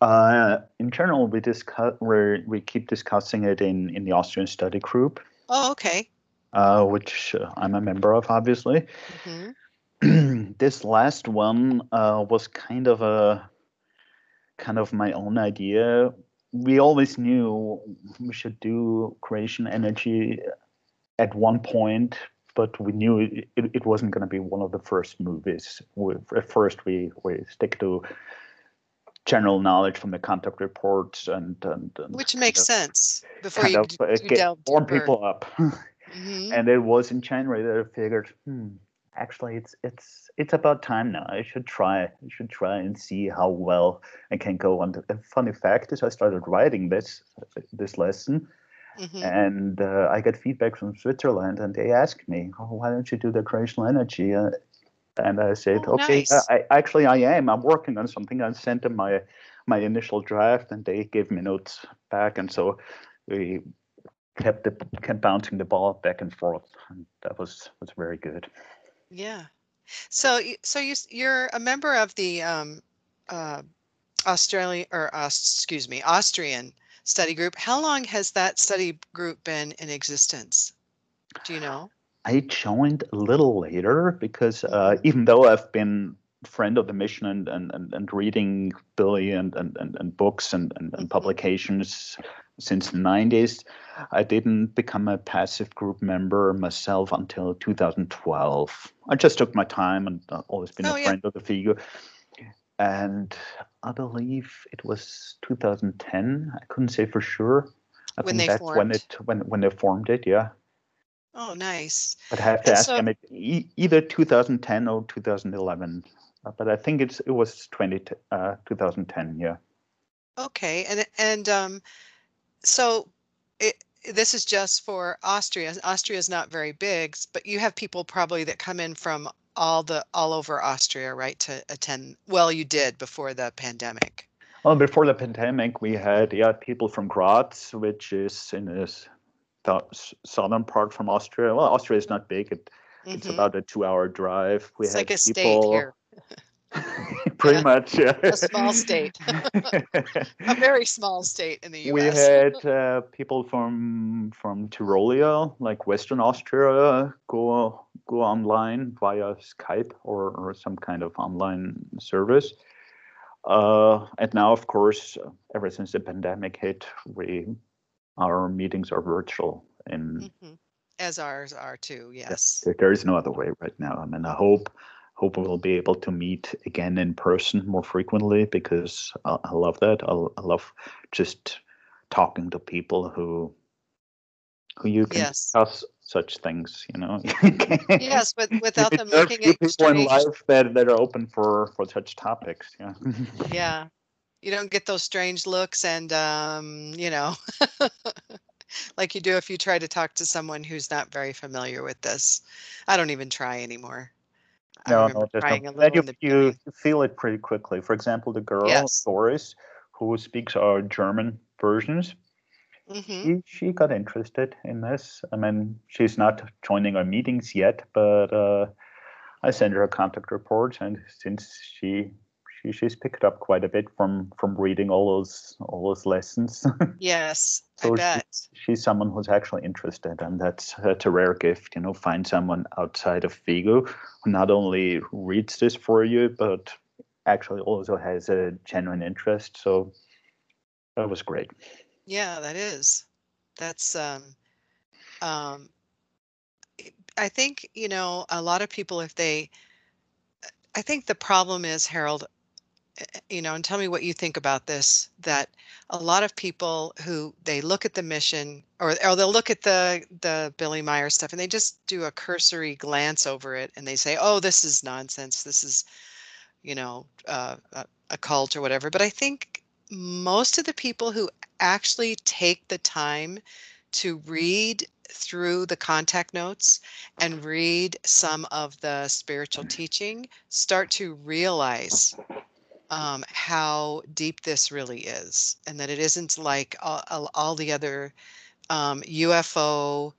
Uh, in general, we discuss we we keep discussing it in in the Austrian study group, Oh, okay. uh, which uh, I'm a member of, obviously. hmm this last one uh, was kind of a kind of my own idea. We always knew we should do creation energy at one point, but we knew it, it, it wasn't going to be one of the first movies. We, at first, we, we stick to general knowledge from the contact reports and and, and Which makes of- sense before you, of, d- uh, get- warm people up. Mhm. and it was in January that I figured, hmm, actually, it's it's it's about time now. I should try. I should try and see how well I can go on. The funny fact is, I started writing this this lesson, Mhm. and uh, I got feedback from Switzerland, and they asked me, oh, "Why don't you do the creational energy?" Uh, and I said, Oh, "Okay, nice. I, I actually I am. I'm working on something." I sent them my my initial draft, and they gave me notes back, and so we kept the kept bouncing the ball back and forth, and that was was very good. Yeah. So, so you you're a member of the um, uh, Australian or uh, excuse me, Austrian study group. How long has that study group been in existence? Do you know? I joined a little later because uh, Mhm. even though I've been friend of the mission and and, and, and reading Billy and, and, and, and books and, and, and Mhm. publications since the 90s, I didn't become a passive group member myself until 2012. I just took my time and uh, always been Oh, a yeah. friend of the Figu. And I believe it was 2010. I couldn't say for sure. I When think they that's when formed? it when when they formed it. Yeah. Oh, nice. I'd have to And ask so- him it e- either 2010 or 2011, uh, but I think it's it was 20 t- uh, 2010. Yeah. Okay. And and um, so it, this is just for Austria. Austria is not very big, but you have people probably that come in from all the all over Austria, right, to attend. Well, you did before the pandemic. Well, before the pandemic, we had yeah people from Graz, which is in the s- the southern part from Austria. Well, Austria is not big; it, it's Mhm. about a two-hour drive. We It's had like a state people, here. pretty Yeah. much. Yeah. A small state. A very small state in the U.S. we had uh, people from from Tyrolia, like Western Austria, go go online via Skype or, or some kind of online service. Uh, and now, of course, ever since the pandemic hit, we our meetings are virtual, and Mhm. As ours are too. Yes. there, there is no other way right now. I mean, I hope hope we'll be able to meet again in person more frequently because I, I love that. I, I love just talking to people who who you can Yes. discuss such things, you know. Yes, with, without them looking at people in life that, that are open for for such topics. Yeah. Yeah, you don't get those strange looks and um, you know, like you do if you try to talk to someone who's not very familiar with this. I don't even try anymore. No, no, trying no. a Then little you, you feel it pretty quickly. For example, the girl Yes. Doris, who speaks our German versions, hmm she she got interested in this. I mean, she's not joining our meetings yet, but uh, I send her a contact report, and since she she she's picked up quite a bit from from reading all those all those lessons. Yes, I So she- she's someone who's actually interested, and that's that's a rare gift. You know, find someone outside of Figu who not only reads this for you, but actually also has a genuine interest. So that was great. Yeah, that is. That's um um I think, you know, a lot of people if they I think the problem is, Harold, you know, and tell me what you think about this, that a lot of people who they look at the mission or or they'll look at the the Billy Meier stuff and they just do a cursory glance over it and they say, "Oh, this is nonsense. This is, you know, uh, a, a cult or whatever." But I think most of the people who actually take the time to read through the contact notes and read some of the spiritual teaching start to realize um, how deep this really is and that it isn't like all, all, the other um, ufo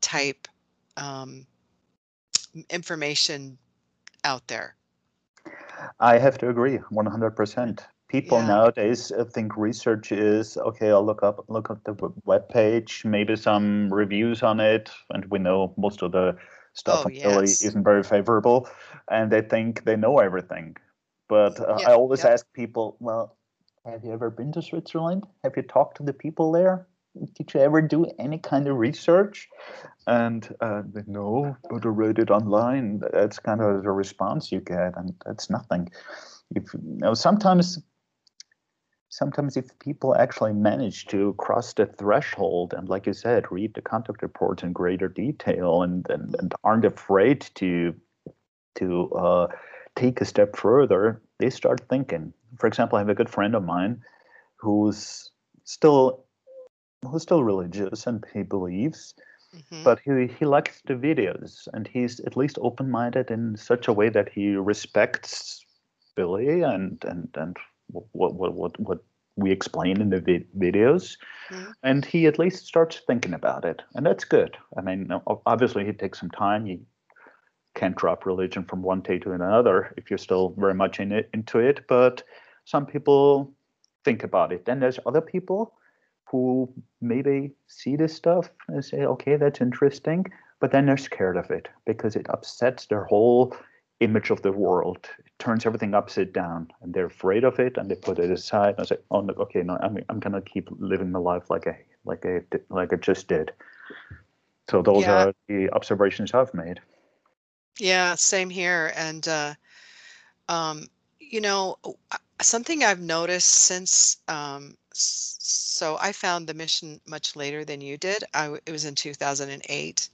type um, information out there I have to agree, 100%. People Yeah. nowadays uh, think research is okay. I'll look up look up the web page, maybe some reviews on it, and we know most of the stuff Oh, yes. isn't very favorable, and they think they know everything. But uh, Yeah, I always yep. ask people, well, have you ever been to Switzerland? Have you talked to the people there? Did you ever do any kind of research? And uh, they, no, but I read it online. That's kind of the response you get, and that's nothing. If you know, sometimes, sometimes if people actually manage to cross the threshold and, like you said, read the contact reports in greater detail and and, and aren't afraid to to uh, take a step further, they start thinking. For example, I have a good friend of mine who's still who's still religious and he believes Mhm. but he he likes the videos and he's at least open-minded in such a way that he respects Billy and and and what what what what we explain in the vid- videos Mhm. and he at least starts thinking about it and that's good i mean obviously it takes some time you can't drop religion from one day to another if you're still very much in it into it but some people think about it then there's other people who maybe see this stuff and say, okay, that's interesting, but then they're scared of it because it upsets their whole image of the world. It turns everything upside down and they're afraid of it and they put it aside and say, oh, no, okay, no, I'm, I'm going to keep living my life like I, like I, like I just did. So those Yeah. are the observations I've made. Yeah, same here. And, uh, um, you know, uh, something I've noticed since, um, so I found the mission much later than you did. I, it was in 2008.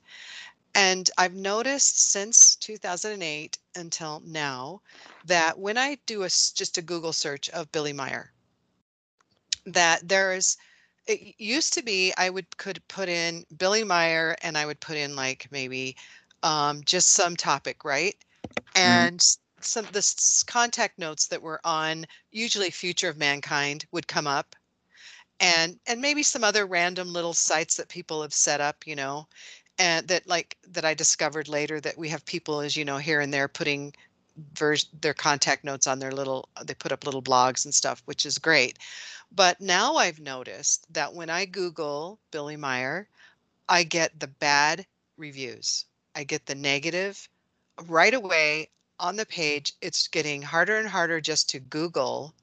And I've noticed since 2008 until now that when I do just a Google search of Billy Meier, that there is, it used to be I would could put in Billy Meier and I would put in like maybe um, just some topic, right? and s- some the contact notes that were on usually future of mankind would come up. And and maybe some other random little sites that people have set up you know and that like that i discovered later that we have people as you know here and there putting vers- their contact notes on their little they put up little blogs and stuff which is great. But now i've noticed that when i google billy meier i get the bad reviews i get the negative right away on the page it's getting harder and harder just to google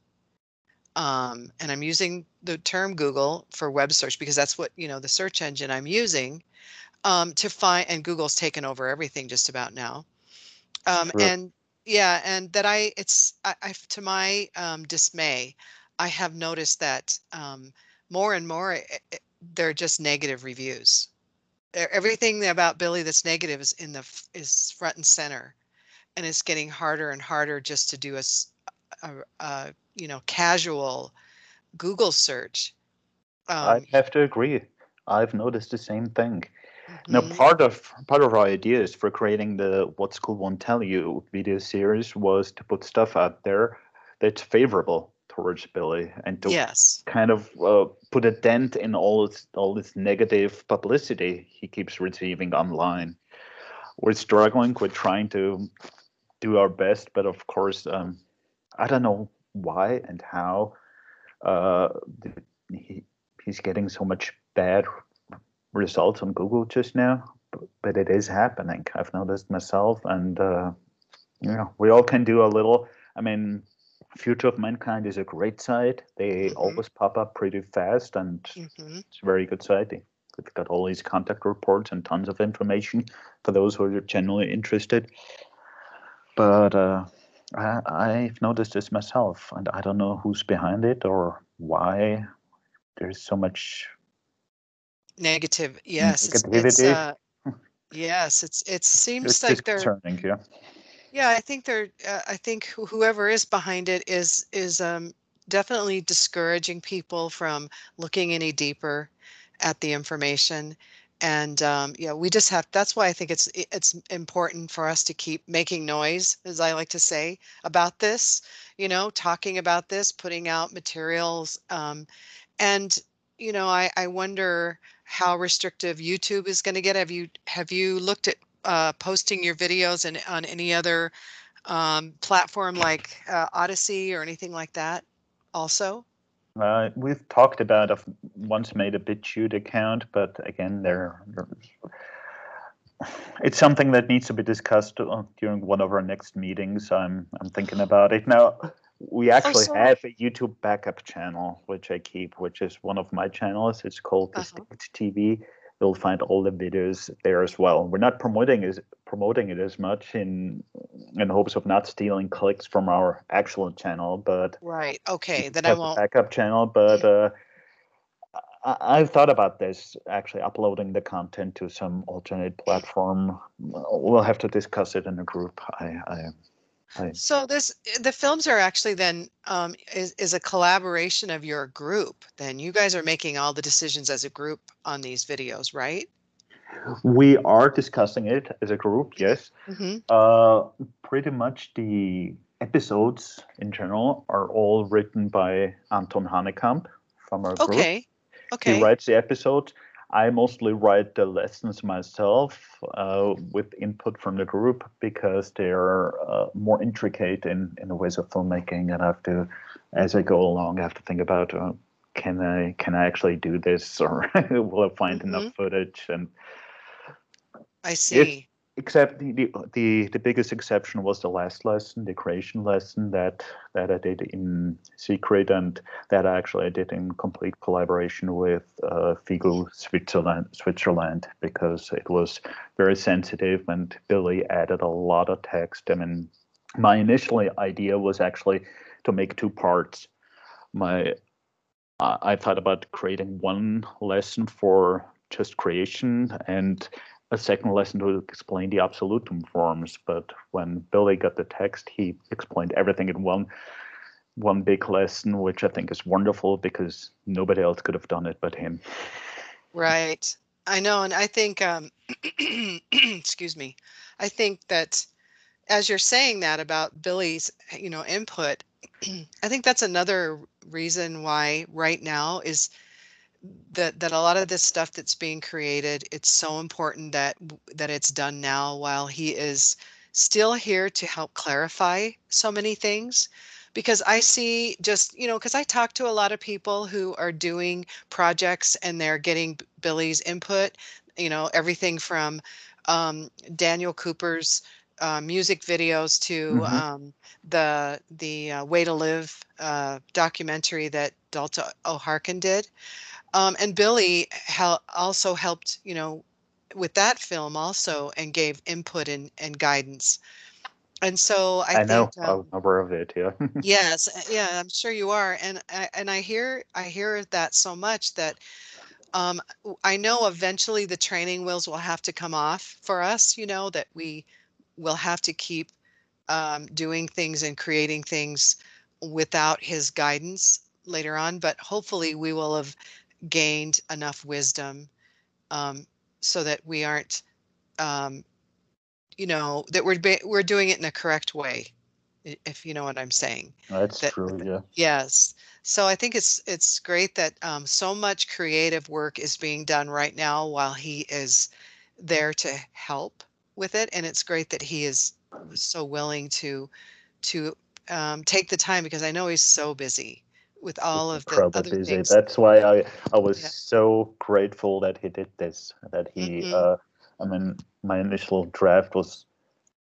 um, and i'm using the term google for web search because that's what you know the search engine i'm using um, to find and google's taken over everything just about now um, Sure. and yeah and that i it's I, I to my um, dismay i have noticed that um, more and more it, it, they're just negative reviews everything about Billy that's negative is in the is front and center, and it's getting harder and harder just to do a, you know casual Google search. I Um, have to agree. I've noticed the same thing. Now, mhm. part of part of our ideas for creating the "What School Won't Tell You" video series was to put stuff out there that's favorable towards Billy, and to Yes. kind of uh, put a dent in all this all this negative publicity he keeps receiving online. We're struggling. We're trying to do our best, but of course, um, I don't know why and how uh, he, he's getting so much bad results on Google just now. But, but it is happening. I've noticed myself, and uh, you know, we all can do a little. I mean, Future of Mankind is a great site. They Mhm. always pop up pretty fast, and hmm it's a very good site. They- They've got all these contact reports and tons of information for those who are genuinely interested. But uh, I, I've noticed this myself, and I don't know who's behind it or why there's so much. Negative. Yes. It's, it's Negativity. uh, yes. It's it seems It's like they're yeah. Yeah, I think they're. Uh, I think wh- whoever is behind it is is um, definitely discouraging people from looking any deeper at the information, and um, yeah, we just have. That's why I think it's it's important for us to keep making noise, as I like to say, about this. You know, talking about this, putting out materials, um, and you know, I I wonder how restrictive YouTube is going to get. Have you have you looked at uh, posting your videos and on any other um, platform like uh, Odysee or anything like that also? Uh, we've talked about. I've once made a BitChute account, but again, there. It's something that needs to be discussed uh, during one of our next meetings. I'm I'm thinking about it now. We actually so- have a YouTube backup channel, which I keep, which is one of my channels. It's called Uh-huh. Distinct TV. You'll find all the videos there as well. We're not promoting is promoting it as much in in hopes of not stealing clicks from our actual channel, but Right. Okay. Then I won't. backup channel. But uh, I, I've thought about this actually uploading the content to some alternate platform. We'll have to discuss it in a group. I, I, I So this the films are actually then um, is is a collaboration of your group. Then you guys are making all the decisions as a group on these videos, right? we are discussing it as a group. Yes. Mm-hmm. Uh, pretty much the episodes in general are all written by Anton Hanekamp from our group. Okay. Okay. He writes the episodes. I mostly write the lessons myself uh, with input from the group because they're uh, more intricate in, in the ways of filmmaking, and I have to, as I go along, I have to think about uh, can I can I actually do this or will I find enough footage and I see. Except the, the the the biggest exception was the last lesson, the creation lesson that that I did in secret, and that I actually I did in complete collaboration with uh, Switzerland, Switzerland, because it was very sensitive, and Billy added a lot of text. I mean, my initial idea was actually to make two parts. My I thought about creating one lesson for just creation and a second lesson to explain the absolutum forms. But when Billy got the text, he explained everything in one one big lesson, which I think is wonderful because nobody else could have done it but him. Right. I know. And I think, um, excuse me, I think that as you're saying that about Billy's, you know, input, I think that's another reason why right now is that that a lot of this stuff that's being created, it's so important that that it's done now while he is still here to help clarify so many things. Because I see just, you know, because I talk to a lot of people who are doing projects and they're getting Billy's input, you know, everything from um, Daniel Cooper's uh, music videos to Mhm. um, the the uh, Way to Live uh, documentary that Delta O'Harkin did. Um, and Billy hel- also helped, you know, with that film also and gave input and, and guidance. And so I, I, know, think, um, I'm aware of it. Yeah. yes, uh, yeah, I'm sure you are. And I, and I hear I hear that so much that um, I know eventually the training wheels will have to come off for us, you know, that we will have to keep um, doing things and creating things without his guidance later on. But hopefully, we will have gained enough wisdom um, so that we aren't, um, you know, that we're we're doing it in a correct way, if you know what I'm saying. That's that, true. Yeah. Yes. So I think it's it's great that um, so much creative work is being done right now while he is there to help with it, and it's great that he is so willing to to um, take the time because I know he's so busy with all of the other busy. things. That's why I I was yeah. so grateful that he did this. That he, mm-hmm. uh, I mean, my initial draft was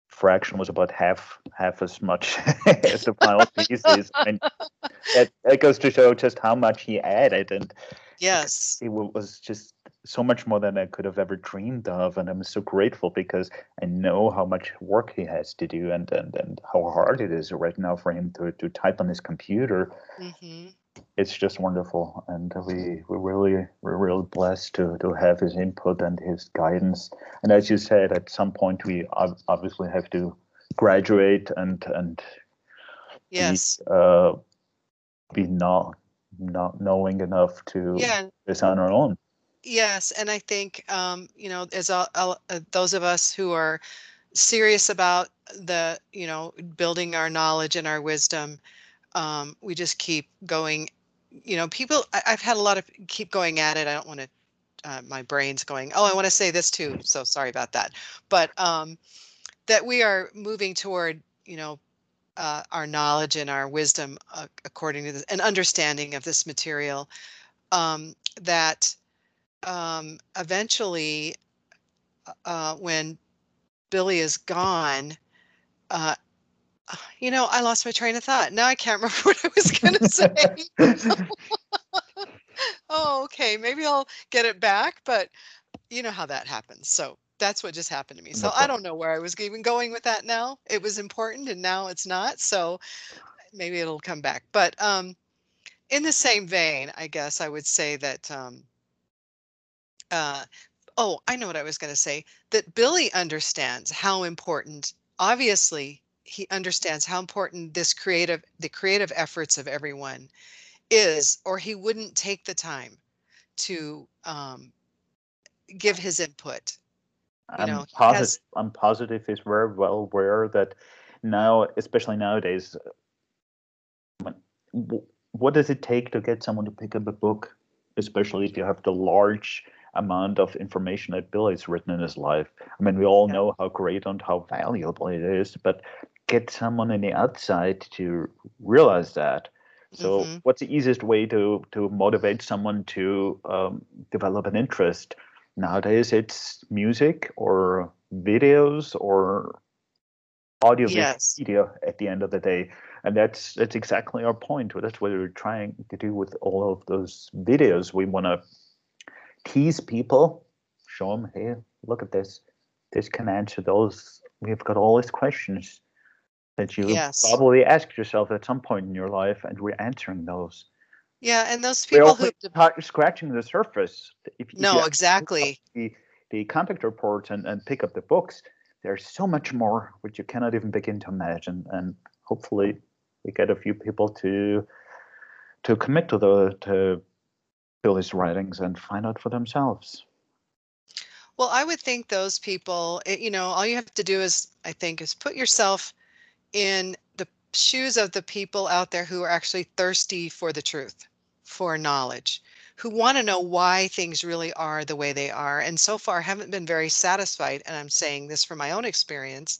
fraction was about half half as much as the final pieces. and that, that goes to show just how much he added and yes it was just so much more than i could have ever dreamed of and i'm so grateful because i know how much work he has to do and and, and how hard it is right now for him to, to type on his computer mm-hmm. it's just wonderful and we we're really we're really blessed to to have his input and his guidance and as you said at some point we obviously have to graduate and and yes be, uh, be not not knowing enough to yeah. this on our own. Yes, and I think um, you know, as uh, those of us who are serious about the you know building our knowledge and our wisdom, um, we just keep going. You know, people. I, have had a lot of keep going at it. I don't want to. Uh, my brain's going. Oh, I want to say this too. So sorry about that. But um, that we are moving toward you know uh, our knowledge and our wisdom uh, according to this, an understanding of this material um, that um, eventually uh, when billy is gone uh, you know i lost my train of thought now i can't remember what i was going to say oh okay maybe i'll get it back but you know how that happens so that's what just happened to me. So I don't know where I was even going with that now. It was important and now it's not. So maybe it'll come back. But um, in the same vein, I guess I would say that um, uh, oh, I know what I was going to say that Billy understands how important, obviously, he understands how important this creative, the creative efforts of everyone is, or he wouldn't take the time to um, give his input I'm know, positive. Has... I'm positive he's very well aware that now, especially nowadays, what does it take to get someone to pick up a book, especially if you have the large amount of information that Bill has written in his life? I mean, we all yeah. know how great and how valuable it is, but get someone on the outside to realize that. So, mm-hmm. what's the easiest way to to motivate someone to um, develop an interest? nowadays it's music or videos or audio yes. video at the end of the day and that's that's exactly our point that's what we're trying to do with all of those videos we want to tease people show them hey look at this this can answer those we've got all these questions that you yes. probably asked yourself at some point in your life and we're answering those yeah, and those people who scratching the surface. If, no, if exactly. The, the contact reports and, and pick up the books, there's so much more which you cannot even begin to imagine. And hopefully, we get a few people to to commit to the to Billy's writings and find out for themselves. Well, I would think those people, eh, you know, all you have to do is, I think, is put yourself in the shoes of the people out there who are actually thirsty for the truth, for knowledge, who want to know why things really are the way they are, and so far haven't been very satisfied. And I'm saying this from my own experience,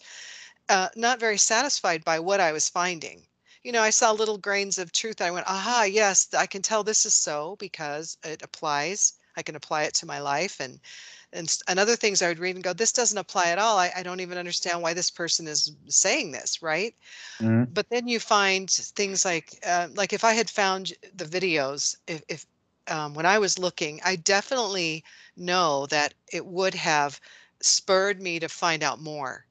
uh, not very satisfied by what I was finding. You know, I saw little grains of truth. I went, aha, yes, I can tell this is so because it applies. I can apply it to my life and and, and other things I would read and go, this doesn't apply at all. I, I don't even understand why this person is saying this, right? Mm-hmm. But then you find things like, uh, like if I had found the videos, if, if um, when I was looking, I definitely know that it would have spurred me to find out more.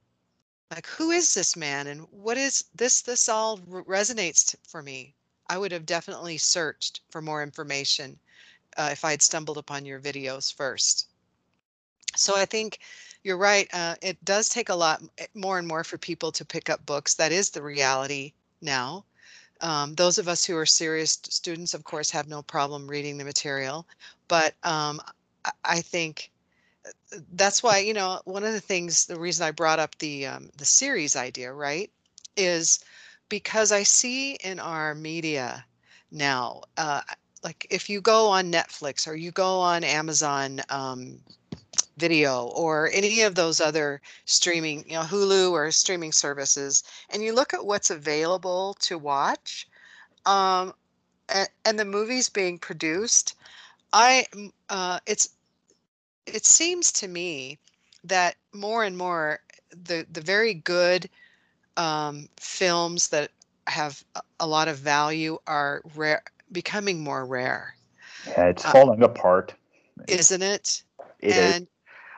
Like, who is this man, and what is this? This all resonates for me. I would have definitely searched for more information uh, if I had stumbled upon your videos first. So I think you're right. Uh, it does take a lot more and more for people to pick up books. That is the reality now. Um, those of us who are serious students, of course, have no problem reading the material. But um, I think that's why you know one of the things the reason i brought up the um, the series idea right is because i see in our media now uh, like if you go on netflix or you go on amazon um, video or any of those other streaming you know hulu or streaming services and you look at what's available to watch um, and, and the movies being produced i uh, it's it seems to me that more and more the the very good um, films that have a lot of value are rare, becoming more rare. Yeah, it's uh, falling apart, isn't it? It and is.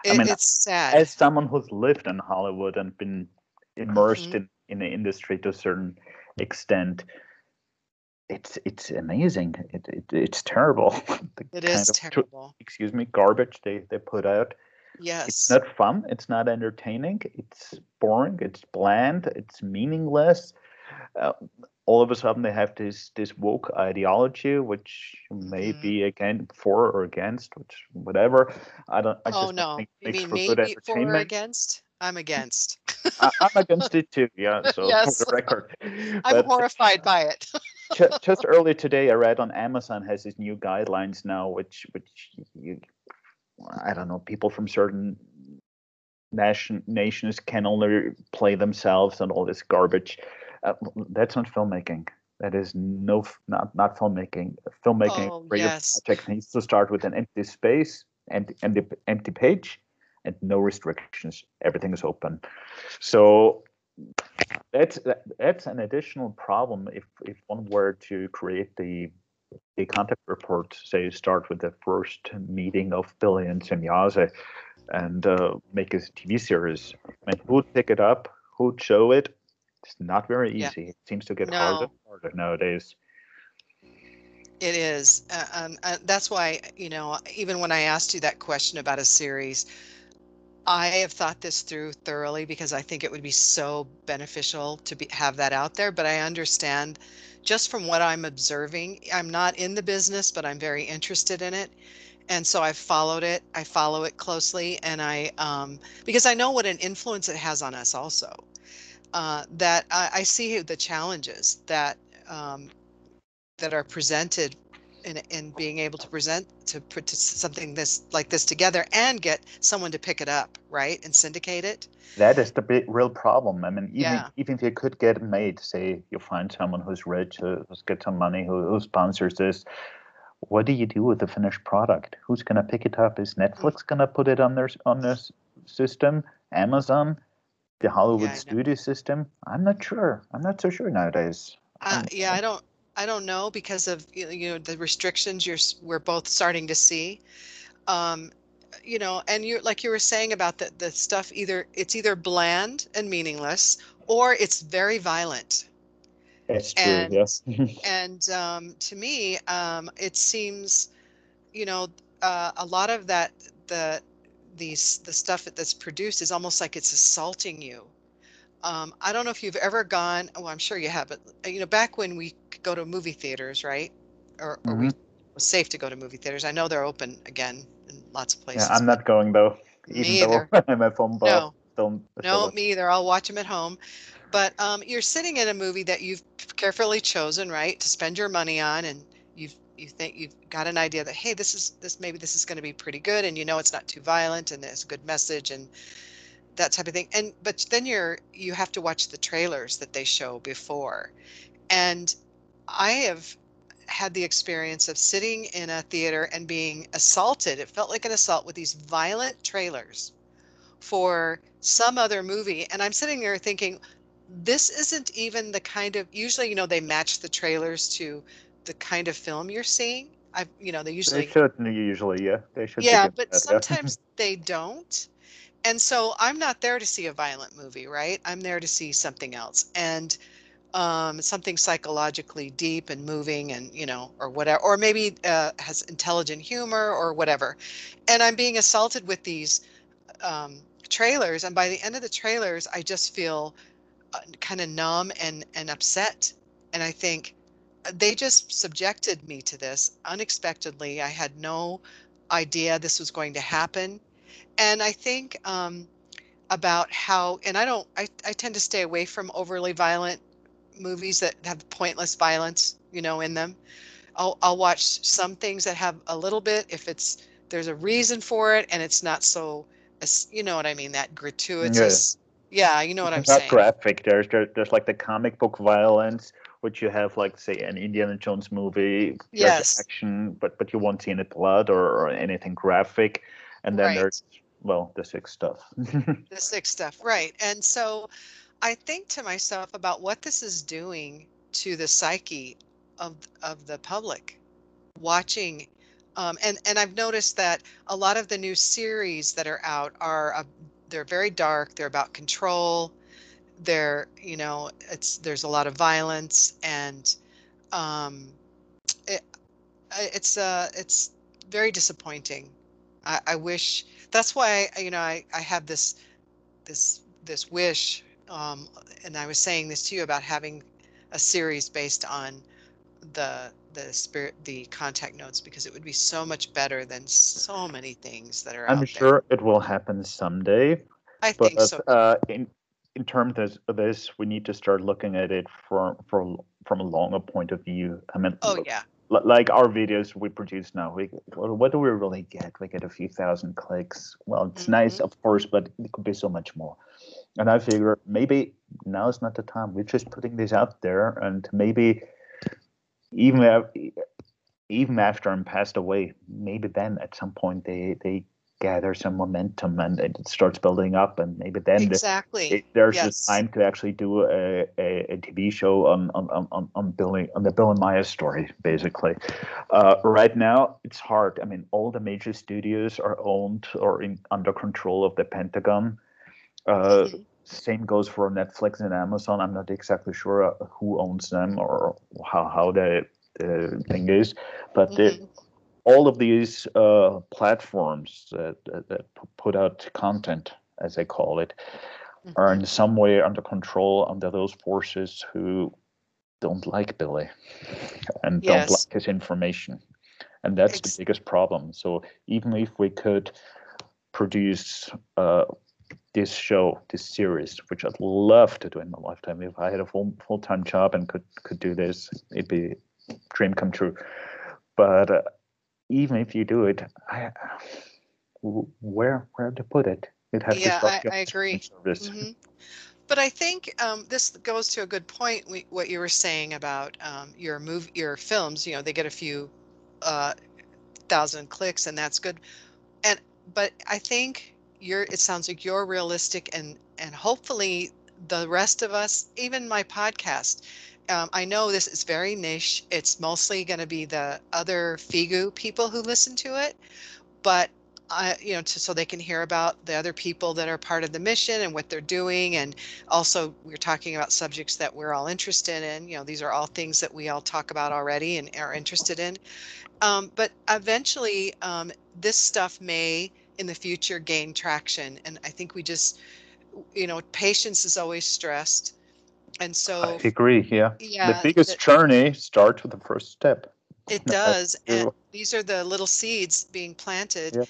It, I mean, it's sad. As someone who's lived in Hollywood and been immersed mm-hmm. in, in the industry to a certain extent, it's it's amazing. It, it it's terrible. it is terrible. excuse me, garbage they they put out. Yes. It's not fun. It's not entertaining. It's boring. It's bland. It's meaningless. Uh, all of a sudden, they have this this woke ideology, which may mm-hmm. be again for or against, which whatever. I don't. I oh no! you mean maybe for or against? I'm against. I, am against it too. Yeah. So yes. for the record, I'm but, horrified by it. just, just early today, I read on Amazon has these new guidelines now, which which you, I don't know, people from certain nation nations can only play themselves and all this garbage. Uh, that's not filmmaking. That is no not not filmmaking. Filmmaking oh, yes. project needs to start with an empty space and empty empty page and no restrictions. Everything is open. So that's that's an additional problem if if one were to create the the contact report, say start with the first meeting of Billy and Semjase and uh, make a TV series. and who'd pick it up? Who'd show it? It's not very easy. Yeah. It seems to get no. harder and harder nowadays. It is. Uh, um, uh, that's why, you know, even when I asked you that question about a series, I have thought this through thoroughly because I think it would be so beneficial to be, have that out there. But I understand just from what I'm observing, I'm not in the business, but I'm very interested in it. And so I've followed it. I follow it closely. And I, um, because I know what an influence it has on us also. Uh, that I, I see the challenges that um, that are presented in, in being able to present to put something this like this together and get someone to pick it up right and syndicate it. That is the big real problem. I mean even yeah. even if you could get it made say you find someone who's rich who's got some money who, who sponsors this what do you do with the finished product? Who's going to pick it up? Is mm. netflix going to put it on their on their system? Amazon? The hollywood yeah, studio system? I'm not sure. I'm not so sure nowadays. Uh, yeah i don't I don't know because of you know the restrictions you're we're both starting to see. Um, you know, and you like you were saying about the the stuff either it's either bland and meaningless or it's very violent. That's true. And, yes. and um, to me, um, it seems, you know, uh, a lot of that the these the stuff that's produced is almost like it's assaulting you um, I don't know if you've ever gone. Oh, I'm sure you have, but uh, you know, back when we could go to movie theaters, right? Or, or mm-hmm. we, it was safe to go to movie theaters. I know they're open again in lots of places. Yeah, I'm not going though. Even me either. though I'm at home. No, film no, me either. I'll watch them at home. But um, you're sitting in a movie that you've carefully chosen, right, to spend your money on, and you've you think you've got an idea that hey, this is this maybe this is going to be pretty good, and you know it's not too violent, and there's a good message, and that type of thing and but then you're you have to watch the trailers that they show before. And i have had the experience of sitting in a theater and being assaulted it felt like an assault with these violent trailers for some other movie and i'm sitting there thinking this isn't even the kind of usually you know they match the trailers to the kind of film you're seeing. I you know they usually they should usually yeah they should yeah but that, sometimes yeah. they don't and so I'm not there to see a violent movie, right? I'm there to see something else. And um, something psychologically deep and moving and you know or whatever or maybe uh, has intelligent humor or whatever and i'm being assaulted with these um, trailers and by the end of the trailers i just feel uh, kind of numb and and upset and i think uh, they just subjected me to this unexpectedly i had no idea this was going to happen and i think um, about how and i don't I, I tend to stay away from overly violent movies that have pointless violence you know in them. I'll i'll watch some things that have a little bit if it's there's a reason for it and it's not so you know what i mean that gratuitous. yeah, yeah you know what i'm it's not saying. graphic. There's there, there's like the comic book violence which you have like say an indiana jones movie yes. action but but you won't see any blood or, or anything graphic. And then Right. there's well the sick stuff. The sick stuff right. And so i think to myself about what this is doing to the psyche of of the public watching um, and and i've noticed that a lot of the new series that are out are uh, they're very dark they're about control they're you know it's there's a lot of violence and um it, it's uh it's very disappointing. I i wish that's why I, you know i i have this this this wish um and i was saying this to you about having a series based on the the spirit the contact notes because it would be so much better than so many things that are i'm sure it will happen someday i but think so uh, in in terms of this, we need to start looking at it from from from a longer point of view. I mean, oh look, yeah like our videos we produce now, we what do we really get? We get a few thousand clicks. Well, it's nice, Mhm. of course, but it could be so much more. And I figure maybe now is not the time. We're just putting this out there, and maybe even even after I'm passed away, maybe then at some point they they gather some momentum and it starts building up, and maybe then the, it, there's yes. the time to actually do a, a, a TV show on on, on- on on Billy on the Billy Meier story, basically. Uh, right now, it's hard. I mean, all the major studios are owned or in under control of the Pentagon. Uh, Mhm. Same goes for Netflix and Amazon. I'm not exactly sure uh, who owns them or how how the, the thing is, but Mhm. All of these uh, platforms that, that, put out content, as they call it, are Mhm. in some way under control under those forces who don't like Billy and don't like his information. And that's Ex- the biggest problem. So even if we could produce uh, this show, this series, which I'd love to do in my lifetime, if I had a full full time job and could could do this, it'd be a dream come true. But uh, even if you do it, I, where where to put it? It has Yeah, to start I- I agree. Service. Mhm. But I think um, this goes to a good point. We, what you were saying about um, your move, your films. You know, they get a few uh, thousand clicks, and that's good. And but I think you're. It sounds like you're realistic, and and hopefully the rest of us, even my podcast. Um, I know this is very niche. It's mostly going to be the other Figu people who listen to it, but I, you know, to, so they can hear about the other people that are part of the mission and what they're doing. And also, we're talking about subjects that we're all interested in. You know, these are all things that we all talk about already and are interested in. Um, but eventually, um, this stuff may in the future gain traction. And I think we just, you know, patience is always stressed. And so I agree. Yeah. yeah, the biggest that- journey starts with the first step. It does. And these are the little seeds being planted. Yeah.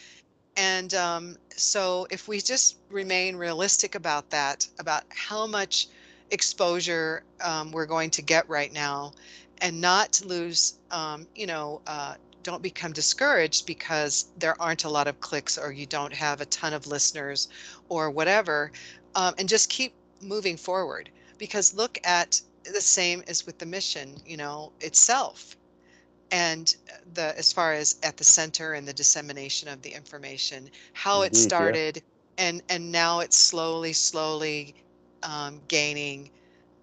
And um, so if we just remain realistic about that, about how much exposure um, we're going to get right now, and not lose, um, you know, uh, don't become discouraged because there aren't a lot of clicks or you don't have a ton of listeners or whatever, um, and just keep moving forward. Because look at the same as with the mission, you know, itself and the as far as at the center and the dissemination of the information how it yeah. started and and now it's slowly slowly um, gaining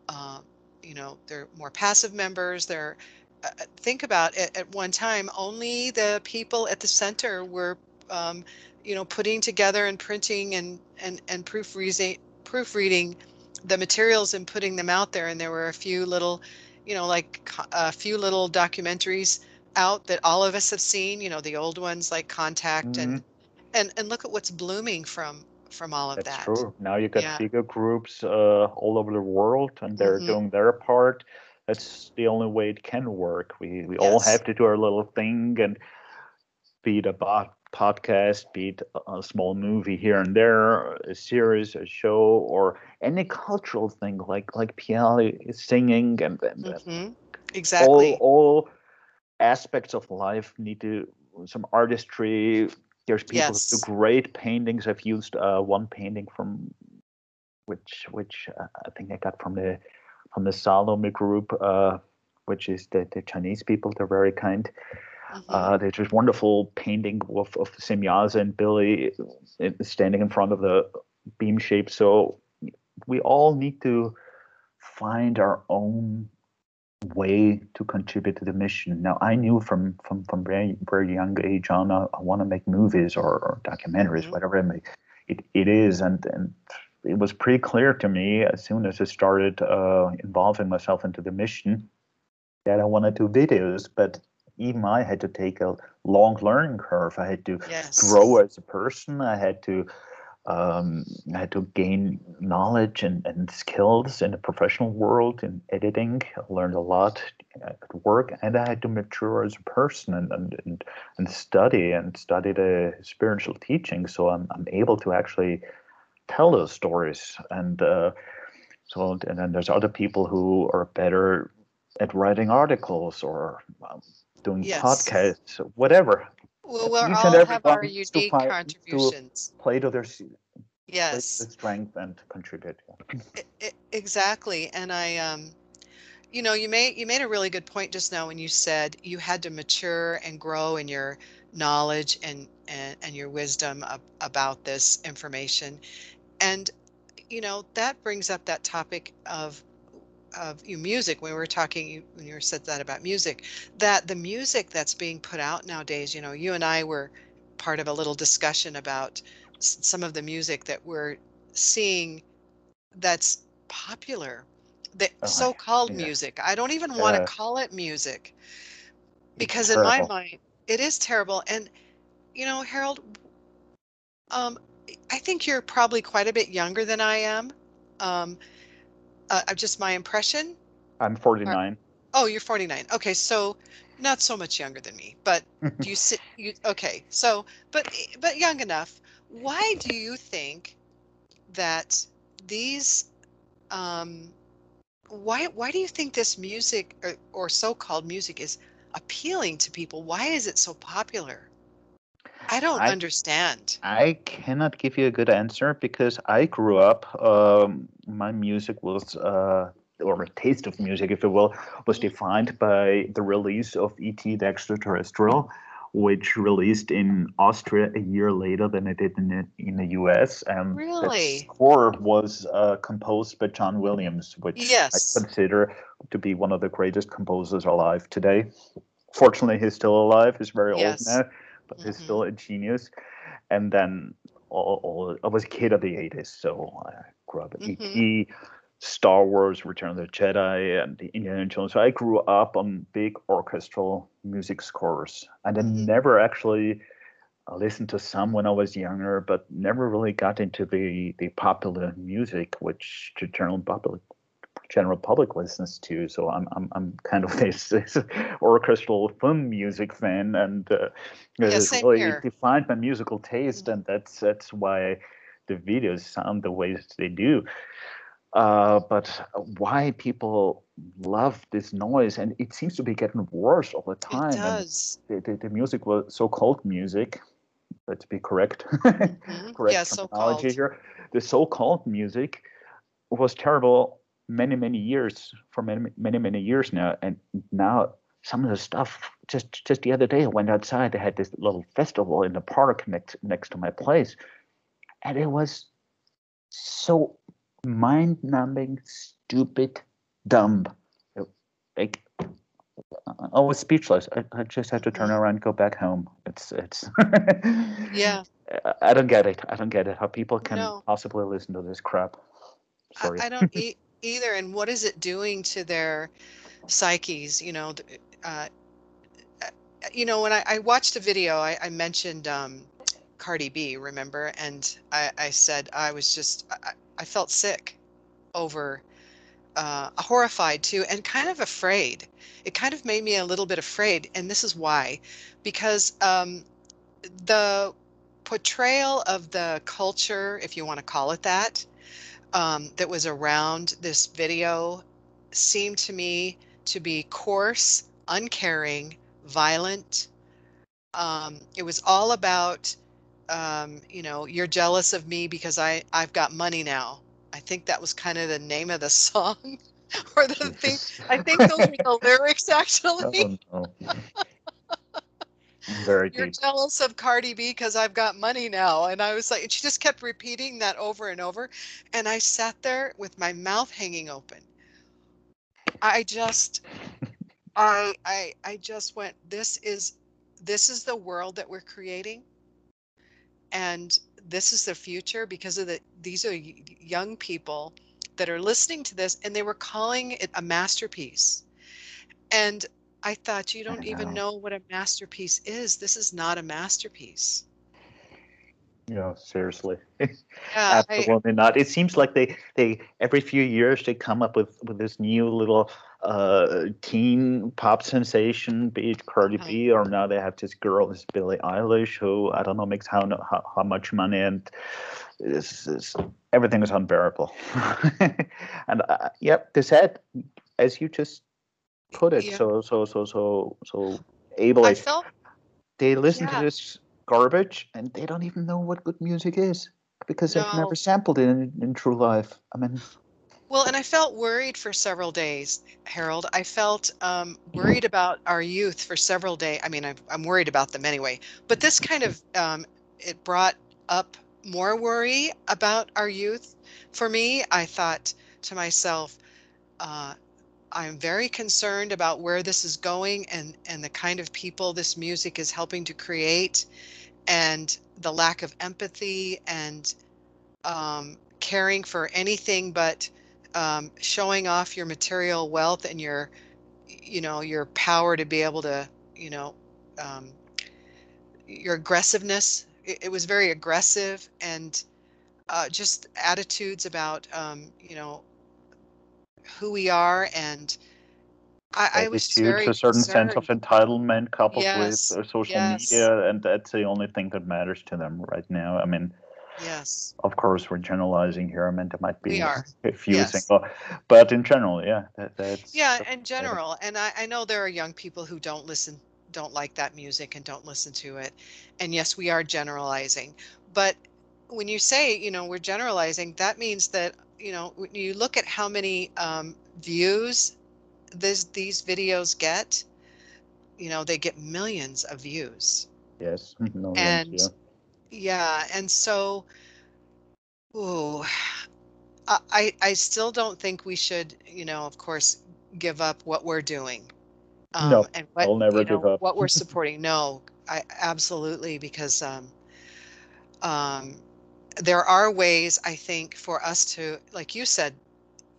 uh, you know they're more passive members they're uh, uh, think about it at one time only the people at the center were um, you know putting together and printing and and and proofreading proofreading the materials and putting them out there and there were a few little you know like a few little documentaries out that all of us have seen you know the old ones like contact mm-hmm. and and and look at what's blooming from from all of that. That's that true now you got yeah. bigger groups uh, all over the world and they're mm-hmm. doing their part that's the only way it can work we we yes. all have to do our little thing and be it a podcast, be it a small movie here and there, a series, a show, or any cultural thing like like piano singing and, and mm-hmm. exactly all, all aspects of life need to some artistry. There's people yes. who do great paintings. I've used uh, one painting from which which uh, I think I got from the from the Salome group, uh, which is the, the Chinese people. They're very kind. Mm-hmm. Uh, there's this wonderful painting of, of Semjase and Billy standing in front of the beamship. So we all need to find our own way to contribute to the mission. Now, I knew from from from very very young age on, I, I want to make movies or, or documentaries, mm-hmm. whatever it may. It it is, and and it was pretty clear to me as soon as I started uh, involving myself into the mission that I wanted to do videos, but even I had to take a long learning curve. I had to yes. grow as a person. I had to um, I had to gain knowledge and, and skills in the professional world in editing. I learned a lot at work, and I had to mature as a person and and, and, and study and study the spiritual teaching. So I'm I'm able to actually tell those stories and. Uh, so and then there's other people who are better at writing articles or um, doing yes. podcasts, whatever. Well, we all have our unique to contributions. To play to their yes strength and contribute. It, it, exactly, and I um, you know, you made you made a really good point just now when you said you had to mature and grow in your knowledge and and, and your wisdom of, about this information, and you know that brings up that topic of of you music when we were talking when you said that about music that the music that's being put out nowadays you know you and i were part of a little discussion about some of the music that we're seeing that's popular the oh, so-called yeah. music. I don't even want to call it music because in my mind it is terrible and you know harold um, i think you're probably quite a bit younger than i am um, uh, just my impression? I'm 49. oh, you're 49. Okay, so not so much younger than me, but you sit you okay. So, but but young enough. Why do you think that these um why why do you think this music or, or so-called music is appealing to people? Why is it so popular? I don't I, understand. I cannot give you a good answer because I grew up. Um, my music was, uh, or a taste of music, if you will, was mm-hmm. defined by the release of E.T. the Extraterrestrial, which released in Austria a year later than it did in the, in the U.S. And really? the score was uh, composed by John Williams, which yes. I consider to be one of the greatest composers alive today. Fortunately, he's still alive. He's very yes. old now but mm-hmm. he's still a genius. And then all, all, I was a kid of the 80s, so I grew up at mm-hmm. E.T., Star Wars, Return of the Jedi, and the Indiana Jones. So I grew up on big orchestral music scores, and I mm-hmm. never actually listened to some when I was younger, but never really got into the the popular music, which the general public general public listens to. So I'm I'm I'm kind of this, this orchestral film music fan, and uh, yeah, really here. defined my musical taste, mm-hmm. and that's that's why the videos sound the way they do. Uh, but why people love this noise, and it seems to be getting worse all the time. It does. The, the, the, music was so-called music. Let's be correct. Mm-hmm. correct yeah, terminology so here. The so-called music was terrible many many years for many many many years now and now some of the stuff just just the other day i went outside they had this little festival in the park next next to my place and it was so mind-numbing stupid dumb like I was speechless. I, I just had to turn mm-hmm. around and go back home. It's it's yeah. I don't get it. I don't get it. How people can no. possibly listen to this crap. Sorry. I, I don't e- either. And what is it doing to their psyches? You know, uh, uh, you know, when I, I watched a video, I, I mentioned um, Cardi B, remember? And I, I said I was just, I, I felt sick over, uh, horrified too, and kind of afraid. It kind of made me a little bit afraid. And this is why, because um, the portrayal of the culture, if you want to call it that, um, that was around this video seemed to me to be coarse, uncaring, violent. Um, it was all about, um, you know, you're jealous of me because I I've got money now. I think that was kind of the name of the song or the thing. I think those were the lyrics actually. Oh, no. Very You're deep. jealous of Cardi B because I've got money now. And I was like, and she just kept repeating that over and over. And I sat there with my mouth hanging open. I just, I, I, I just went, this is, this is the world that we're creating. And this is the future because of the, these are young people that are listening to this and they were calling it a masterpiece. And I thought you don't even know. what a masterpiece is. This is not a masterpiece. Yeah, seriously. Yeah, I, Absolutely not. It seems like they, they every few years they come up with, with this new little uh, teen pop sensation, be it Cardi Uh-huh. B or now they have this girl, this Billie Eilish, who I don't know makes how how, how much money and this is everything is unbearable. and uh, yep, they said as you just put it Yeah. so so so so so ably. I felt they listen Yeah. to this garbage and they don't even know what good music is because they've never sampled it in, in true life. I mean, well, and I felt worried for several days, Harold. I felt um, worried about our youth for several days. I mean, I'm, I'm worried about them anyway, but this kind of um, it brought up more worry about our youth. For me, I thought to myself, uh, I'm very concerned about where this is going and and the kind of people this music is helping to create, and the lack of empathy and um, caring for anything but um, showing off your material wealth and your you know your power to be able to you know um, your aggressiveness. It, it was very aggressive and uh, just attitudes about um, you know who we are and I, I was attitude, very a certain sense of entitlement coupled Yes, with uh, social yes. media, and that's the only thing that matters to them right now. I mean, yes of course, we're generalizing here. I mean, there might be a few Yes. single, but in general, yeah, that, that's yeah in general and I, I know there are young people who don't listen don't like that music and don't listen to it and yes we are generalizing but when you say you know we're generalizing that means that you know when you look at how many um, views this these videos get you know they get millions of views yes, no, and yeah. yeah and so ooh, I, I still don't think we should you know of course give up what we're doing um, No, and what I'll never you give up. what we're supporting no I absolutely because um, um, there are ways I think for us to like you said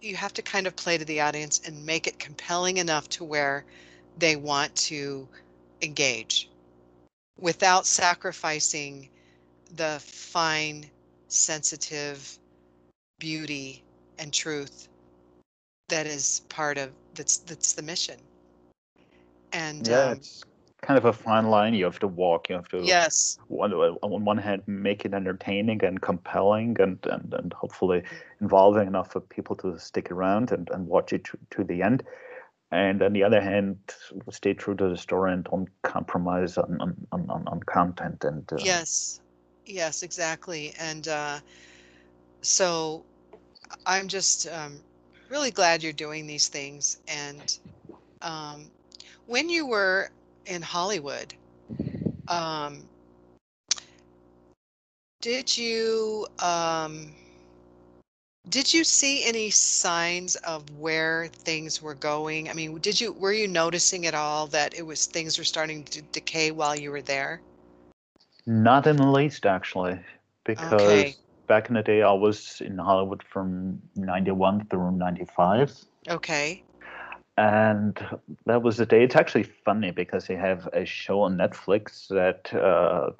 you have to kind of play to the audience and make it compelling enough to where they want to engage without sacrificing the fine, sensitive beauty and truth that is part of that's that's the mission. And yeah, um, it's kind of a fine line you have to walk. You have to yes, one, on one hand make it entertaining and compelling and, and, and hopefully involving enough for people to stick around and, and watch it to, to the end and on the other hand stay true to the story and don't compromise on on, on, on- on content and uh, yes, yes, exactly. And uh, so I'm just um, really glad you're doing these things. And um, when you were in Hollywood, um, did you um, did you see any signs of where things were going? I mean, did you were you noticing at all that it was things were starting to decay while you were there? not in the least actually because Okay. back in the day, I was in Hollywood from 91 through 95. Okay. And that was the day. It's actually funny because they have a show on Netflix that uh,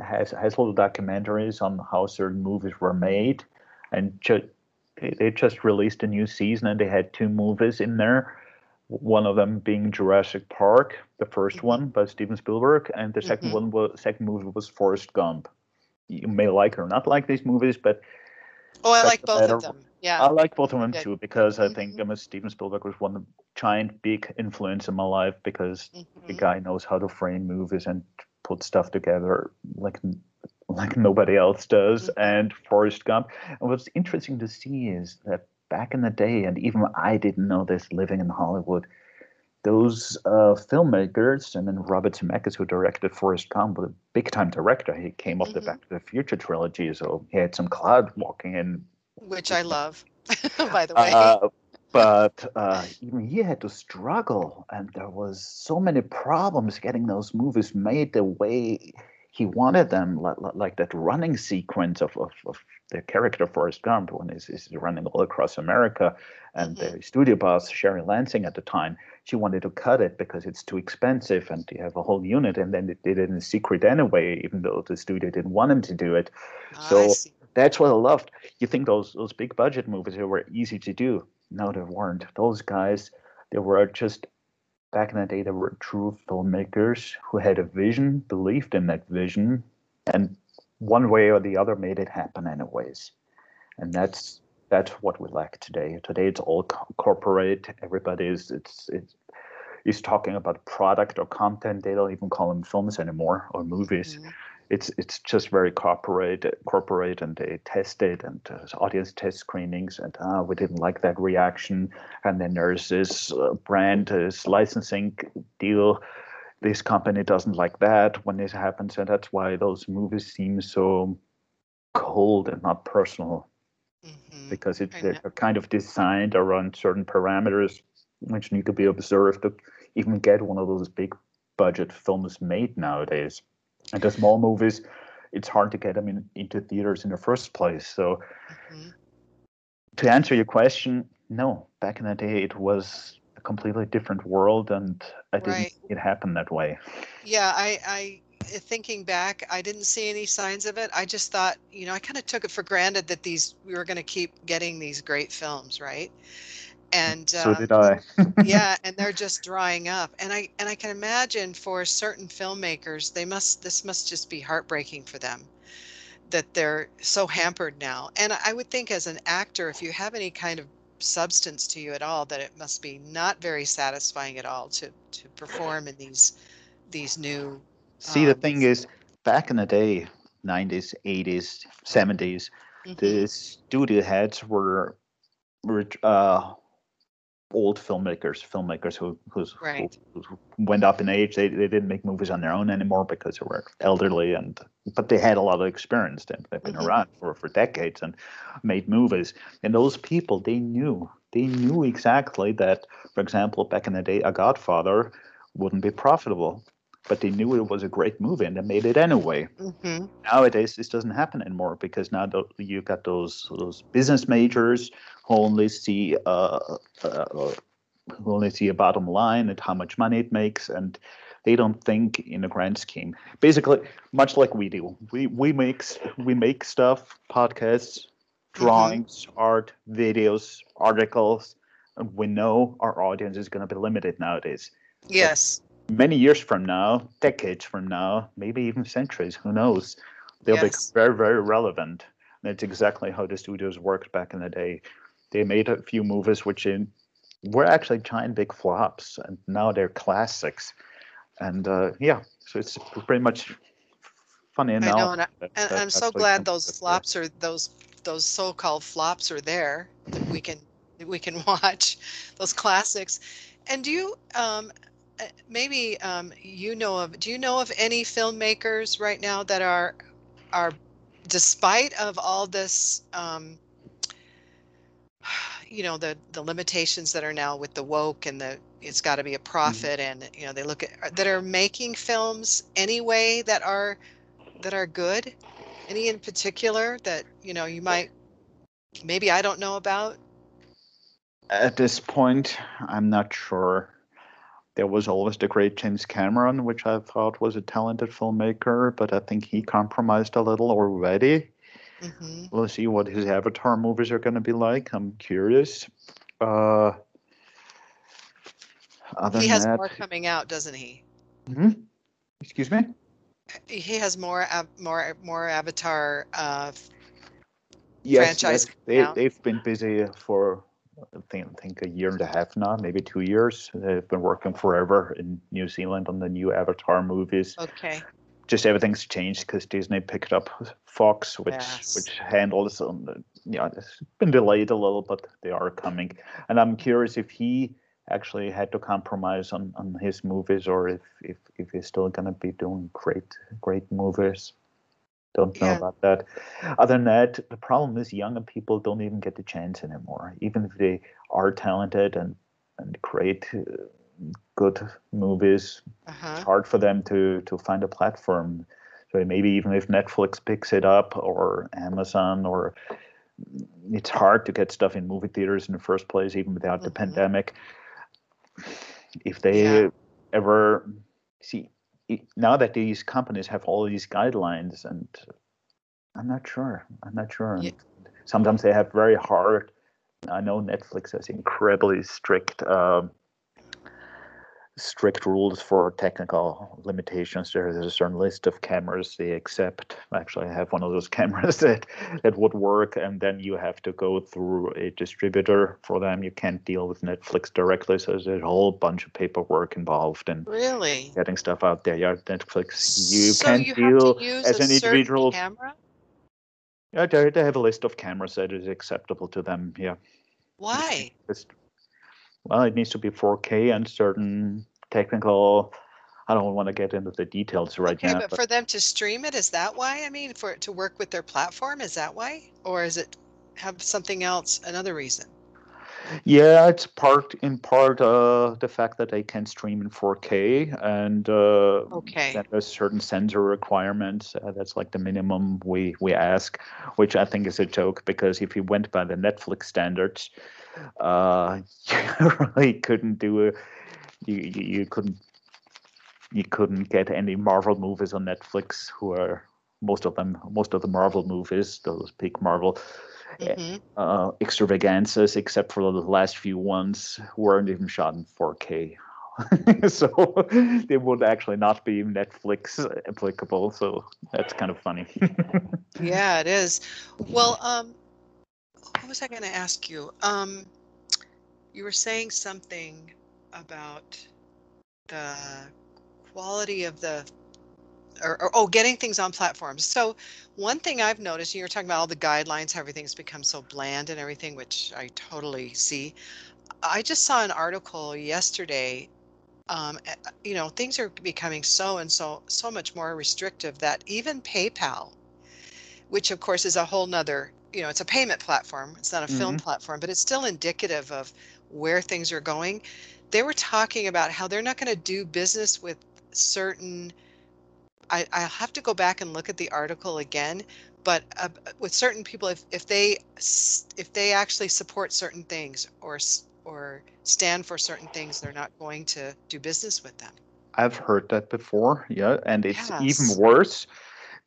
has has little documentaries on how certain movies were made, and ju- they just released a new season, and they had two movies in there. One of them being Jurassic Park, the 1st Mhm. one by Steven Spielberg, and the 2nd Mhm. one was second movie was Forrest Gump. You may like or not like these movies, but Oh, I like both better of them. Yeah. I like both of them Good. too because I think Mhm. Mean, Steven Spielberg was one giant big influence in my life because the Mhm. guy knows how to frame movies and put stuff together like like nobody else does. Mhm. And Forrest Gump. And what's interesting to see is that back in the day, and even I didn't know this living in Hollywood, those uh, filmmakers, and then Robert Zemeckis, who directed Forrest Gump, was a big time director. He came off the Mhm. Back to the Future trilogy, so he had some cloud walking in Which I love, by the way. uh, but uh, even he had to struggle, and there was so many problems getting those movies made the way he wanted them, like, like that running sequence of, of, of the character Forrest Gump when he's, he's running all across America, and the studio boss Sherry Lansing at the time, she wanted to cut it because it's too expensive, and you have a whole unit, and then they did it in secret anyway, even though the studio didn't want him to do it I so- see. That's what I loved. You think those those big budget movies were easy to do? No, they weren't. Those guys, they were just back in the day. They were true filmmakers who had a vision, believed in that vision, and one way or the other made it happen anyways. And that's that's what we lack today. Today it's all co- corporate. Everybody is it's it's is talking about product or content. They don't even call them films anymore or movies Mhm. It's it's just very corporate corporate and they test it and uh, audience test screenings and uh, we didn't like that reaction and then there's this uh, brand this licensing deal this company doesn't like that when this happens and that's why those movies seem so cold and not personal Mhm. because it, they're kind of designed around certain parameters which need to be observed to even get one of those big budget films made nowadays. And the small movies, it's hard to get them in, into theaters in the first place. So Mhm. to answer your question, no, back in the day it was a completely different world and I didn't Right. see it happened that way. Yeah, I, I, uh, thinking back, I didn't see any signs of it. I just thought, you know, I kind of took it for granted that these we were going to keep getting these great films, right? And So uh, did I. yeah, and they're just drying up. And I and I can imagine for certain filmmakers, they must this must just be heartbreaking for them that they're so hampered now. And I would think as an actor, if you have any kind of substance to you at all, that it must be not very satisfying at all to to perform in these these new See, the Um, thing is, back in the day, 90s, 80s, 70s, Mhm. the studio heads were were uh, old filmmakers, filmmakers who who's, Right. who, who went up in age. They, they didn't make movies on their own anymore because they were elderly and but they had a lot of experience. They, they've been Mhm. around for, for decades and made movies. And those people, they knew they knew exactly that. For example, back in the day, A Godfather wouldn't be profitable. But they knew it was a great movie and they made it anyway Mhm. nowadays this doesn't happen anymore because now you got those those business majors only see uh, uh, who only see a bottom line and how much money it makes and they don't think in a grand scheme basically much like we do we we make we make stuff podcasts drawings art videos articles and we know our audience is going to be limited nowadays Yes. many years from now, decades from now, maybe even centuries, who knows? They'll Yes. be very, very relevant. And it's exactly how the studios worked back in the day. They made a few movies which in, were actually giant big flops, and now they're classics. And uh, yeah, so it's pretty much funny I know, and, I, that- and that I'm so glad those flops are those those so-called flops are there that we can that we can watch those classics. And do you um uh, maybe um you know of do you know of any filmmakers right now that are are despite of all this um you know the the limitations that are now with the woke and the it's got to be a mm-hmm. profit and you know they look at that are making films anyway that are that are good Any in particular that you know you might maybe I don't know about? At this point, I'm not sure. There was always the great James Cameron, which I thought was a talented filmmaker, but I think he compromised a little already. Mm-hmm. We'll see what his Avatar movies are going to be like. I'm curious. Uh, he has that, more coming out, doesn't he? Hmm. Excuse me. He has more, more, more Avatar uh, yes, franchise. Yes, they, they've been busy for I think, I think a year and a half now, maybe two years. They've been working forever in New Zealand on the new Avatar movies. Okay. Just everything's changed because Disney picked up Fox, which yes. which handles um, yeah, it's been delayed a little, but they are coming. And I'm curious if he actually had to compromise on, on his movies or if, if, if he's still going to be doing great great movies. Don't know yeah. about that. Other than that, the problem is younger people don't even get the chance anymore. Even if they are talented and and create uh, good movies, uh-huh. it's hard for them to to find a platform. So maybe even if Netflix picks it up or Amazon or it's hard to get stuff in movie theaters in the first place, even without mm-hmm. the pandemic. If they yeah. ever see now that these companies have all these guidelines, and I'm not sure. I'm not sure. Yeah. Sometimes they have very hard. I know Netflix has incredibly strict uh, strict rules for technical limitations. There is a certain list of cameras they accept. Actually, I have one of those cameras that that would work, and then you have to go through a distributor for them. You can't deal with Netflix directly, so there's a whole bunch of paperwork involved in really getting stuff out there. Yeah, Netflix, you so can't you deal as an individual. Camera? Yeah, they, they have a list of cameras that is acceptable to them. Yeah. Why? Well, it needs to be 4K and certain technical. I don't want to get into the details right okay, now. But, but for them to stream it, is that why? I mean, for it to work with their platform, is that why, or is it have something else, another reason? Yeah, it's part in part uh, the fact that they can stream in 4K and uh, okay. that there's certain sensor requirements. Uh, that's like the minimum we we ask, which I think is a joke because if you went by the Netflix standards, uh, you really couldn't do it. You, you you couldn't you couldn't get any Marvel movies on Netflix. Who are most of them most of the Marvel movies, those big Marvel mm-hmm. uh, extravaganzas, except for the last few ones, weren't even shot in 4K. so they would actually not be Netflix applicable. So that's kind of funny. yeah, it is. Well, um, what was I going to ask you? Um, you were saying something about the quality of the or, or, oh getting things on platforms. So one thing i've noticed you were talking about all the guidelines how everything's become so bland and everything which i totally see. I just saw an article yesterday um, you know things are becoming so and so so much more restrictive that even paypal which of course is a whole nother you know it's a payment platform it's not a mm-hmm. film platform but it's still indicative of where things are going. They were talking about how they're not going to do business with certain I, i'll have to go back and look at the article again but uh, with certain people if, if they if they actually support certain things or or stand for certain things they're not going to do business with them i've heard that before yeah and it's yes. even worse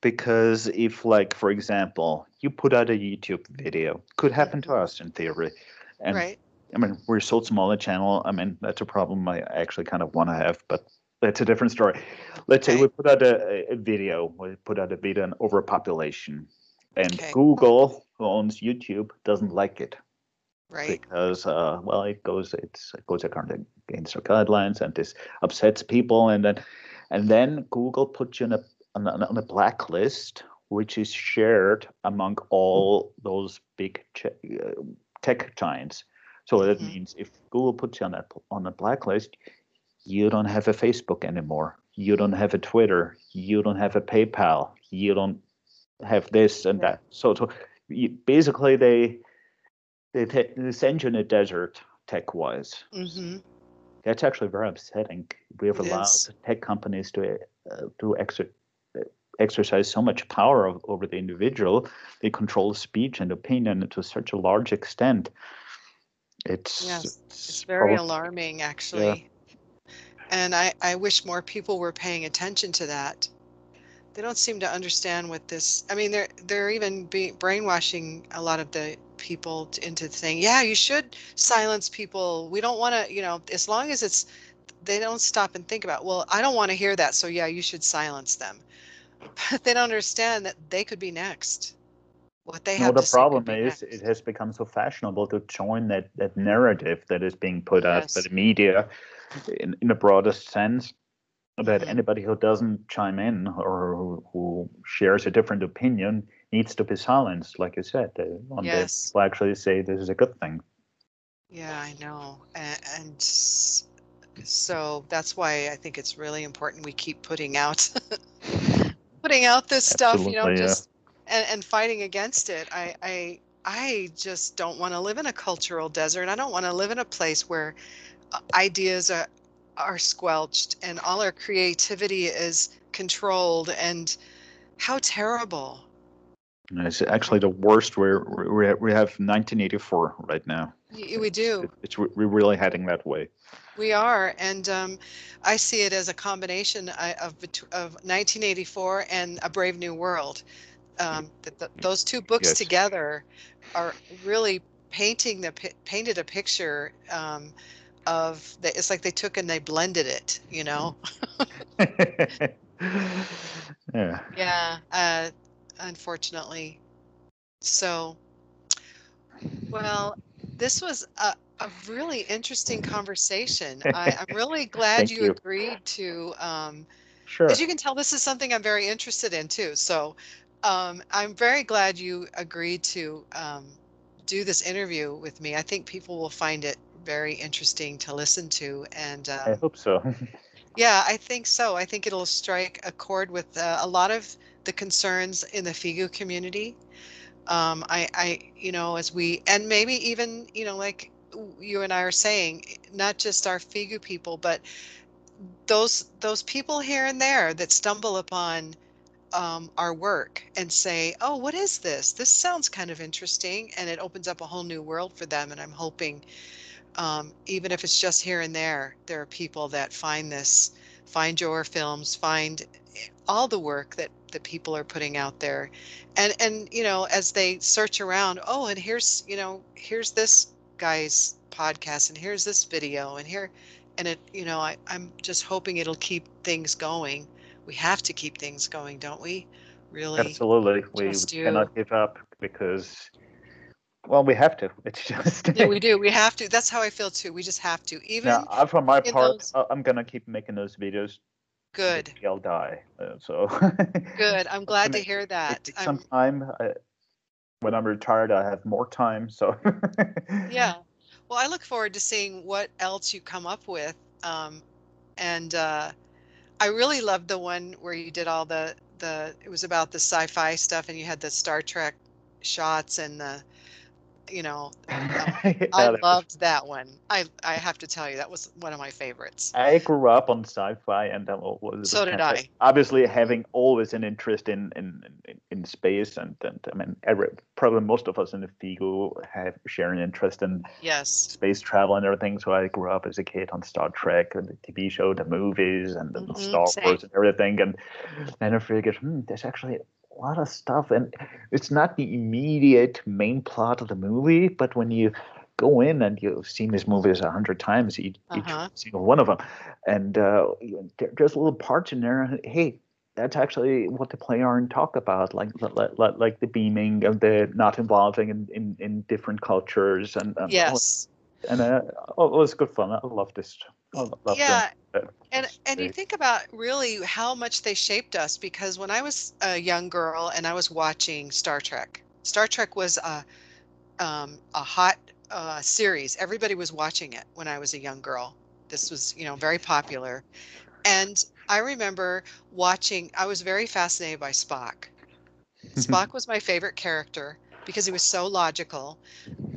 because if like for example you put out a youtube video could happen to mm-hmm. us in theory and right I mean, we're so small a channel. I mean, that's a problem I actually kind of want to have, but that's a different story. Let's okay. say we put out a, a, video, we put out a video on overpopulation, and okay. Google, who owns YouTube, doesn't like it. Right. Because, uh, well, it goes it's it goes against our guidelines, and this upsets people, and then and then Google puts you on a on a, on a blacklist, which is shared among all those big uh, tech giants. So that mm-hmm. means if Google puts you on that on a blacklist, you don't have a Facebook anymore. You don't have a Twitter. You don't have a PayPal. You don't have this and that. So, so basically, they they, t- they send you in a desert tech wise. Mm-hmm. That's actually very upsetting. We have allowed tech companies to uh, to exert exercise so much power of, over the individual. They control speech and opinion to such a large extent. It's yes, it's, it's very probably, alarming, actually. And I, I wish more people were paying attention to that. They don't seem to understand what this. I mean, they're they're even be brainwashing a lot of the people into saying, "Yeah, you should silence people. We don't want to, you know, as long as it's." They don't stop and think about. Well, I don't want to hear that, so yeah, you should silence them. But they don't understand that they could be next what they have. No, the problem is next. it has become so fashionable to join that that narrative that is being put yes. out by the media, in in a broader sense, that mm-hmm. anybody who doesn't chime in or who, who, shares a different opinion needs to be silenced. Like you said, uh, one yes. will actually say this is a good thing. Yeah, I know, and, and so that's why I think it's really important we keep putting out putting out this stuff. you know, just and, and fighting against it. I, I, I just don't want to live in a cultural desert. I don't want to live in a place where ideas are, are squelched and all our creativity is controlled. And how terrible. It's actually the worst. We're, we we have 1984 right now. We do. It's, it's we're really heading that way. We are, and um, I see it as a combination uh, of of 1984 and A Brave New World um, the, the, those two books yes. together are really painting the painted a picture um, of the, it's like they took and they blended it you know yeah yeah uh, unfortunately so well this was a, a really interesting conversation I, am really glad you, you, agreed to um, Sure. As you can tell, this is something I'm very interested in too. So um, I'm very glad you agreed to um, do this interview with me. I think people will find it very interesting to listen to, and um, I hope so. yeah, I think so. I think it'll strike a chord with uh, a lot of the concerns in the FIGU community. Um, I, I, you know, as we, and maybe even, you know, like you and I are saying, not just our FIGU people, but those those people here and there that stumble upon um, our work and say, oh, what is this? This sounds kind of interesting. And it opens up a whole new world for them. And I'm hoping, um, even if it's just here and there, there are people that find this, find your films, find all the work that, that people are putting out there. And, and, you know, as they search around, oh, and here's, you know, here's this guy's podcast and here's this video and here, and it, you know, I, I'm just hoping it'll keep things going we have to keep things going, don't we? Really? Absolutely. We cannot give up because well, we have to. It's just yeah, we do. We have to. That's how I feel too. We just have to. Even now, for my part, those... I'm gonna keep making those videos. Good. I'll die. Uh, so. Good. I'm glad to hear that. Some time. I, when I'm retired, I have more time. So. yeah. Well, I look forward to seeing what else you come up with, um, and uh, I really loved the one where you did all the the it was about the sci-fi stuff and you had the Star Trek shots and the you know, yeah, I loved was... that one. I I have to tell you that was one of my favorites. I grew up on sci-fi, and that was so did I. Obviously, having always an interest in in in, in space, and, and I mean, every, probably most of us in the FIGU have share an interest in yes space travel and everything. So I grew up as a kid on Star Trek, and the TV show, the movies, and the mm-hmm, Star same. Wars, and everything. And then I figured, hmm, there's actually a lot of stuff, and it's not the immediate main plot of the movie, but when you go in and you've seen these movies a hundred times, each, uh-huh. each, single one of them, and uh, there's little parts in there. Hey, that's actually what the Plejaren talk about, like like, like the beaming of the not involving in, in, in different cultures and, and yes, and uh, oh, it was good fun. I love this. I love yeah, and and you think about really how much they shaped us because when I was a young girl and I was watching Star Trek, Star Trek was a um, a hot uh, series. Everybody was watching it when I was a young girl. This was you know very popular, and I remember watching. I was very fascinated by Spock. Spock was my favorite character because he was so logical,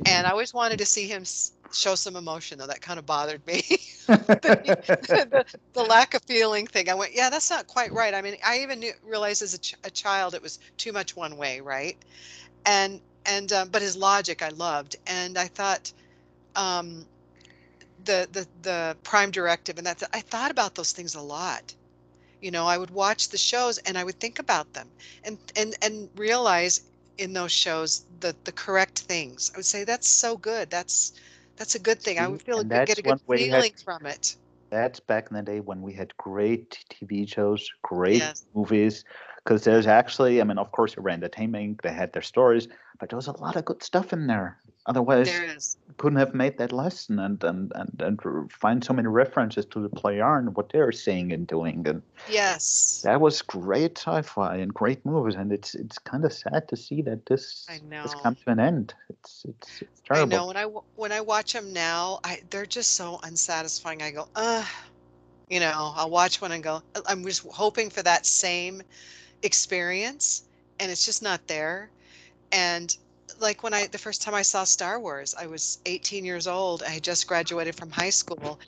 and I always wanted to see him show some emotion though. That kind of bothered me. the, the, the, lack of feeling thing. I went, yeah, that's not quite right. I mean, I even knew, realized as a, ch- a child it was too much one way, right? And and um, but his logic I loved, and I thought. Um, the, the the prime directive and that's i thought about those things a lot you know i would watch the shows and i would think about them and and and realize in those shows the the correct things i would say that's so good that's that's a good thing. I would feel like get a good feeling had, from it. That's back in the day when we had great TV shows, great yes. movies. Because there's actually, I mean, of course, they were entertaining. They had their stories, but there was a lot of good stuff in there. Otherwise, couldn't have made that lesson and, and and and find so many references to the Plejaren what they're saying and doing. And yes, that was great sci-fi and great movies. And it's it's kind of sad to see that this has come to an end. It's it's, it's terrible. I know when I when I watch them now, I they're just so unsatisfying. I go, uh, you know, I'll watch one and go. I'm just hoping for that same experience, and it's just not there. And like when I the first time I saw Star Wars, I was 18 years old. I had just graduated from high school,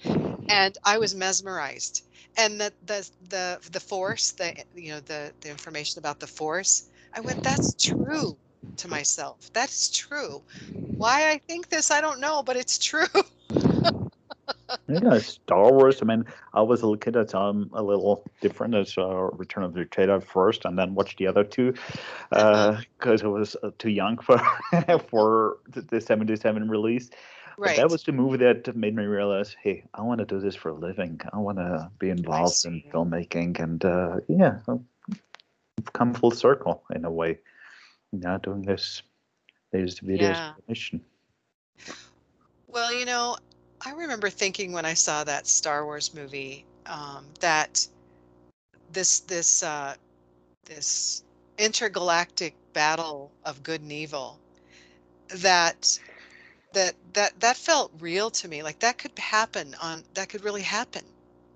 and I was mesmerized. And the the the the Force, the you know the the information about the Force, I went, that's true to myself. That's true. Why I think this, I don't know, but it's true. yeah, Star Wars. I mean, I was a little kid at time a little different. As uh, Return of the Jedi first, and then watched the other two because uh, I was uh, too young for for the '77 release. Right. But that was the movie that made me realize, hey, I want to do this for a living. I want to be involved in filmmaking, and uh, yeah, I've come full circle in a way. Now doing this, these videos yeah. Well, you know, I remember thinking when I saw that Star Wars movie um, that this this uh, this intergalactic battle of good and evil that that that that felt real to me like that could happen on that could really happen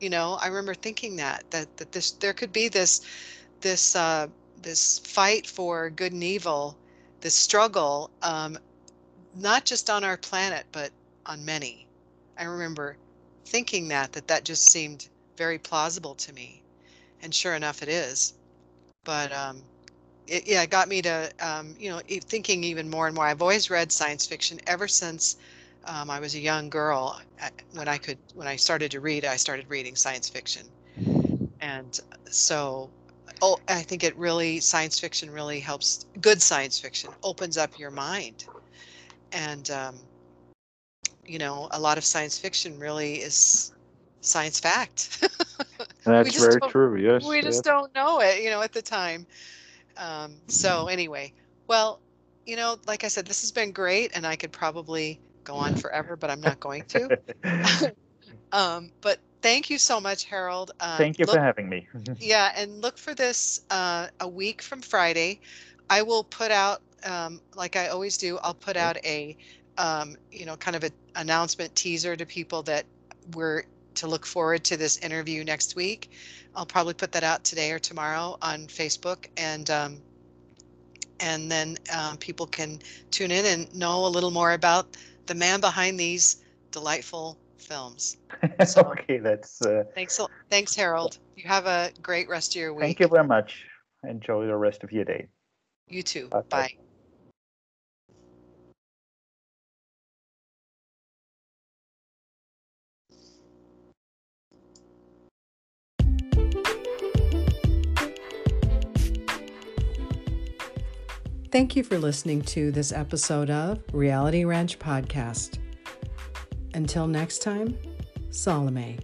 you know? I remember thinking that that that this there could be this this uh this fight for good and evil this struggle um not just on our planet but on many I remember thinking that that that just seemed very plausible to me, and sure enough, it is. But um, it, yeah, it got me to um, you know thinking even more and more. I've always read science fiction ever since um, I was a young girl. When I could, when I started to read, I started reading science fiction, and so oh, I think it really science fiction really helps. Good science fiction opens up your mind, and um, you know, a lot of science fiction really is science fact. That's very true. Yes. We just don't know it, you know, at the time. Um, so anyway, well, you know, like I said, this has been great, and I could probably go on forever, but I'm not going to. um, but thank you so much, Harold. Uh, thank you look, for having me. yeah, and look for this uh, a week from Friday. I will put out, um, like I always do, I'll put out a um, you know, kind of an announcement teaser to people that we're to look forward to this interview next week. I'll probably put that out today or tomorrow on Facebook, and um, and then um, people can tune in and know a little more about the man behind these delightful films. So, okay, that's. Uh, thanks, thanks, Harold. You have a great rest of your week. Thank you very much. Enjoy the rest of your day. You too. Bye. Bye. Thank you for listening to this episode of Reality Ranch Podcast. Until next time, Salome.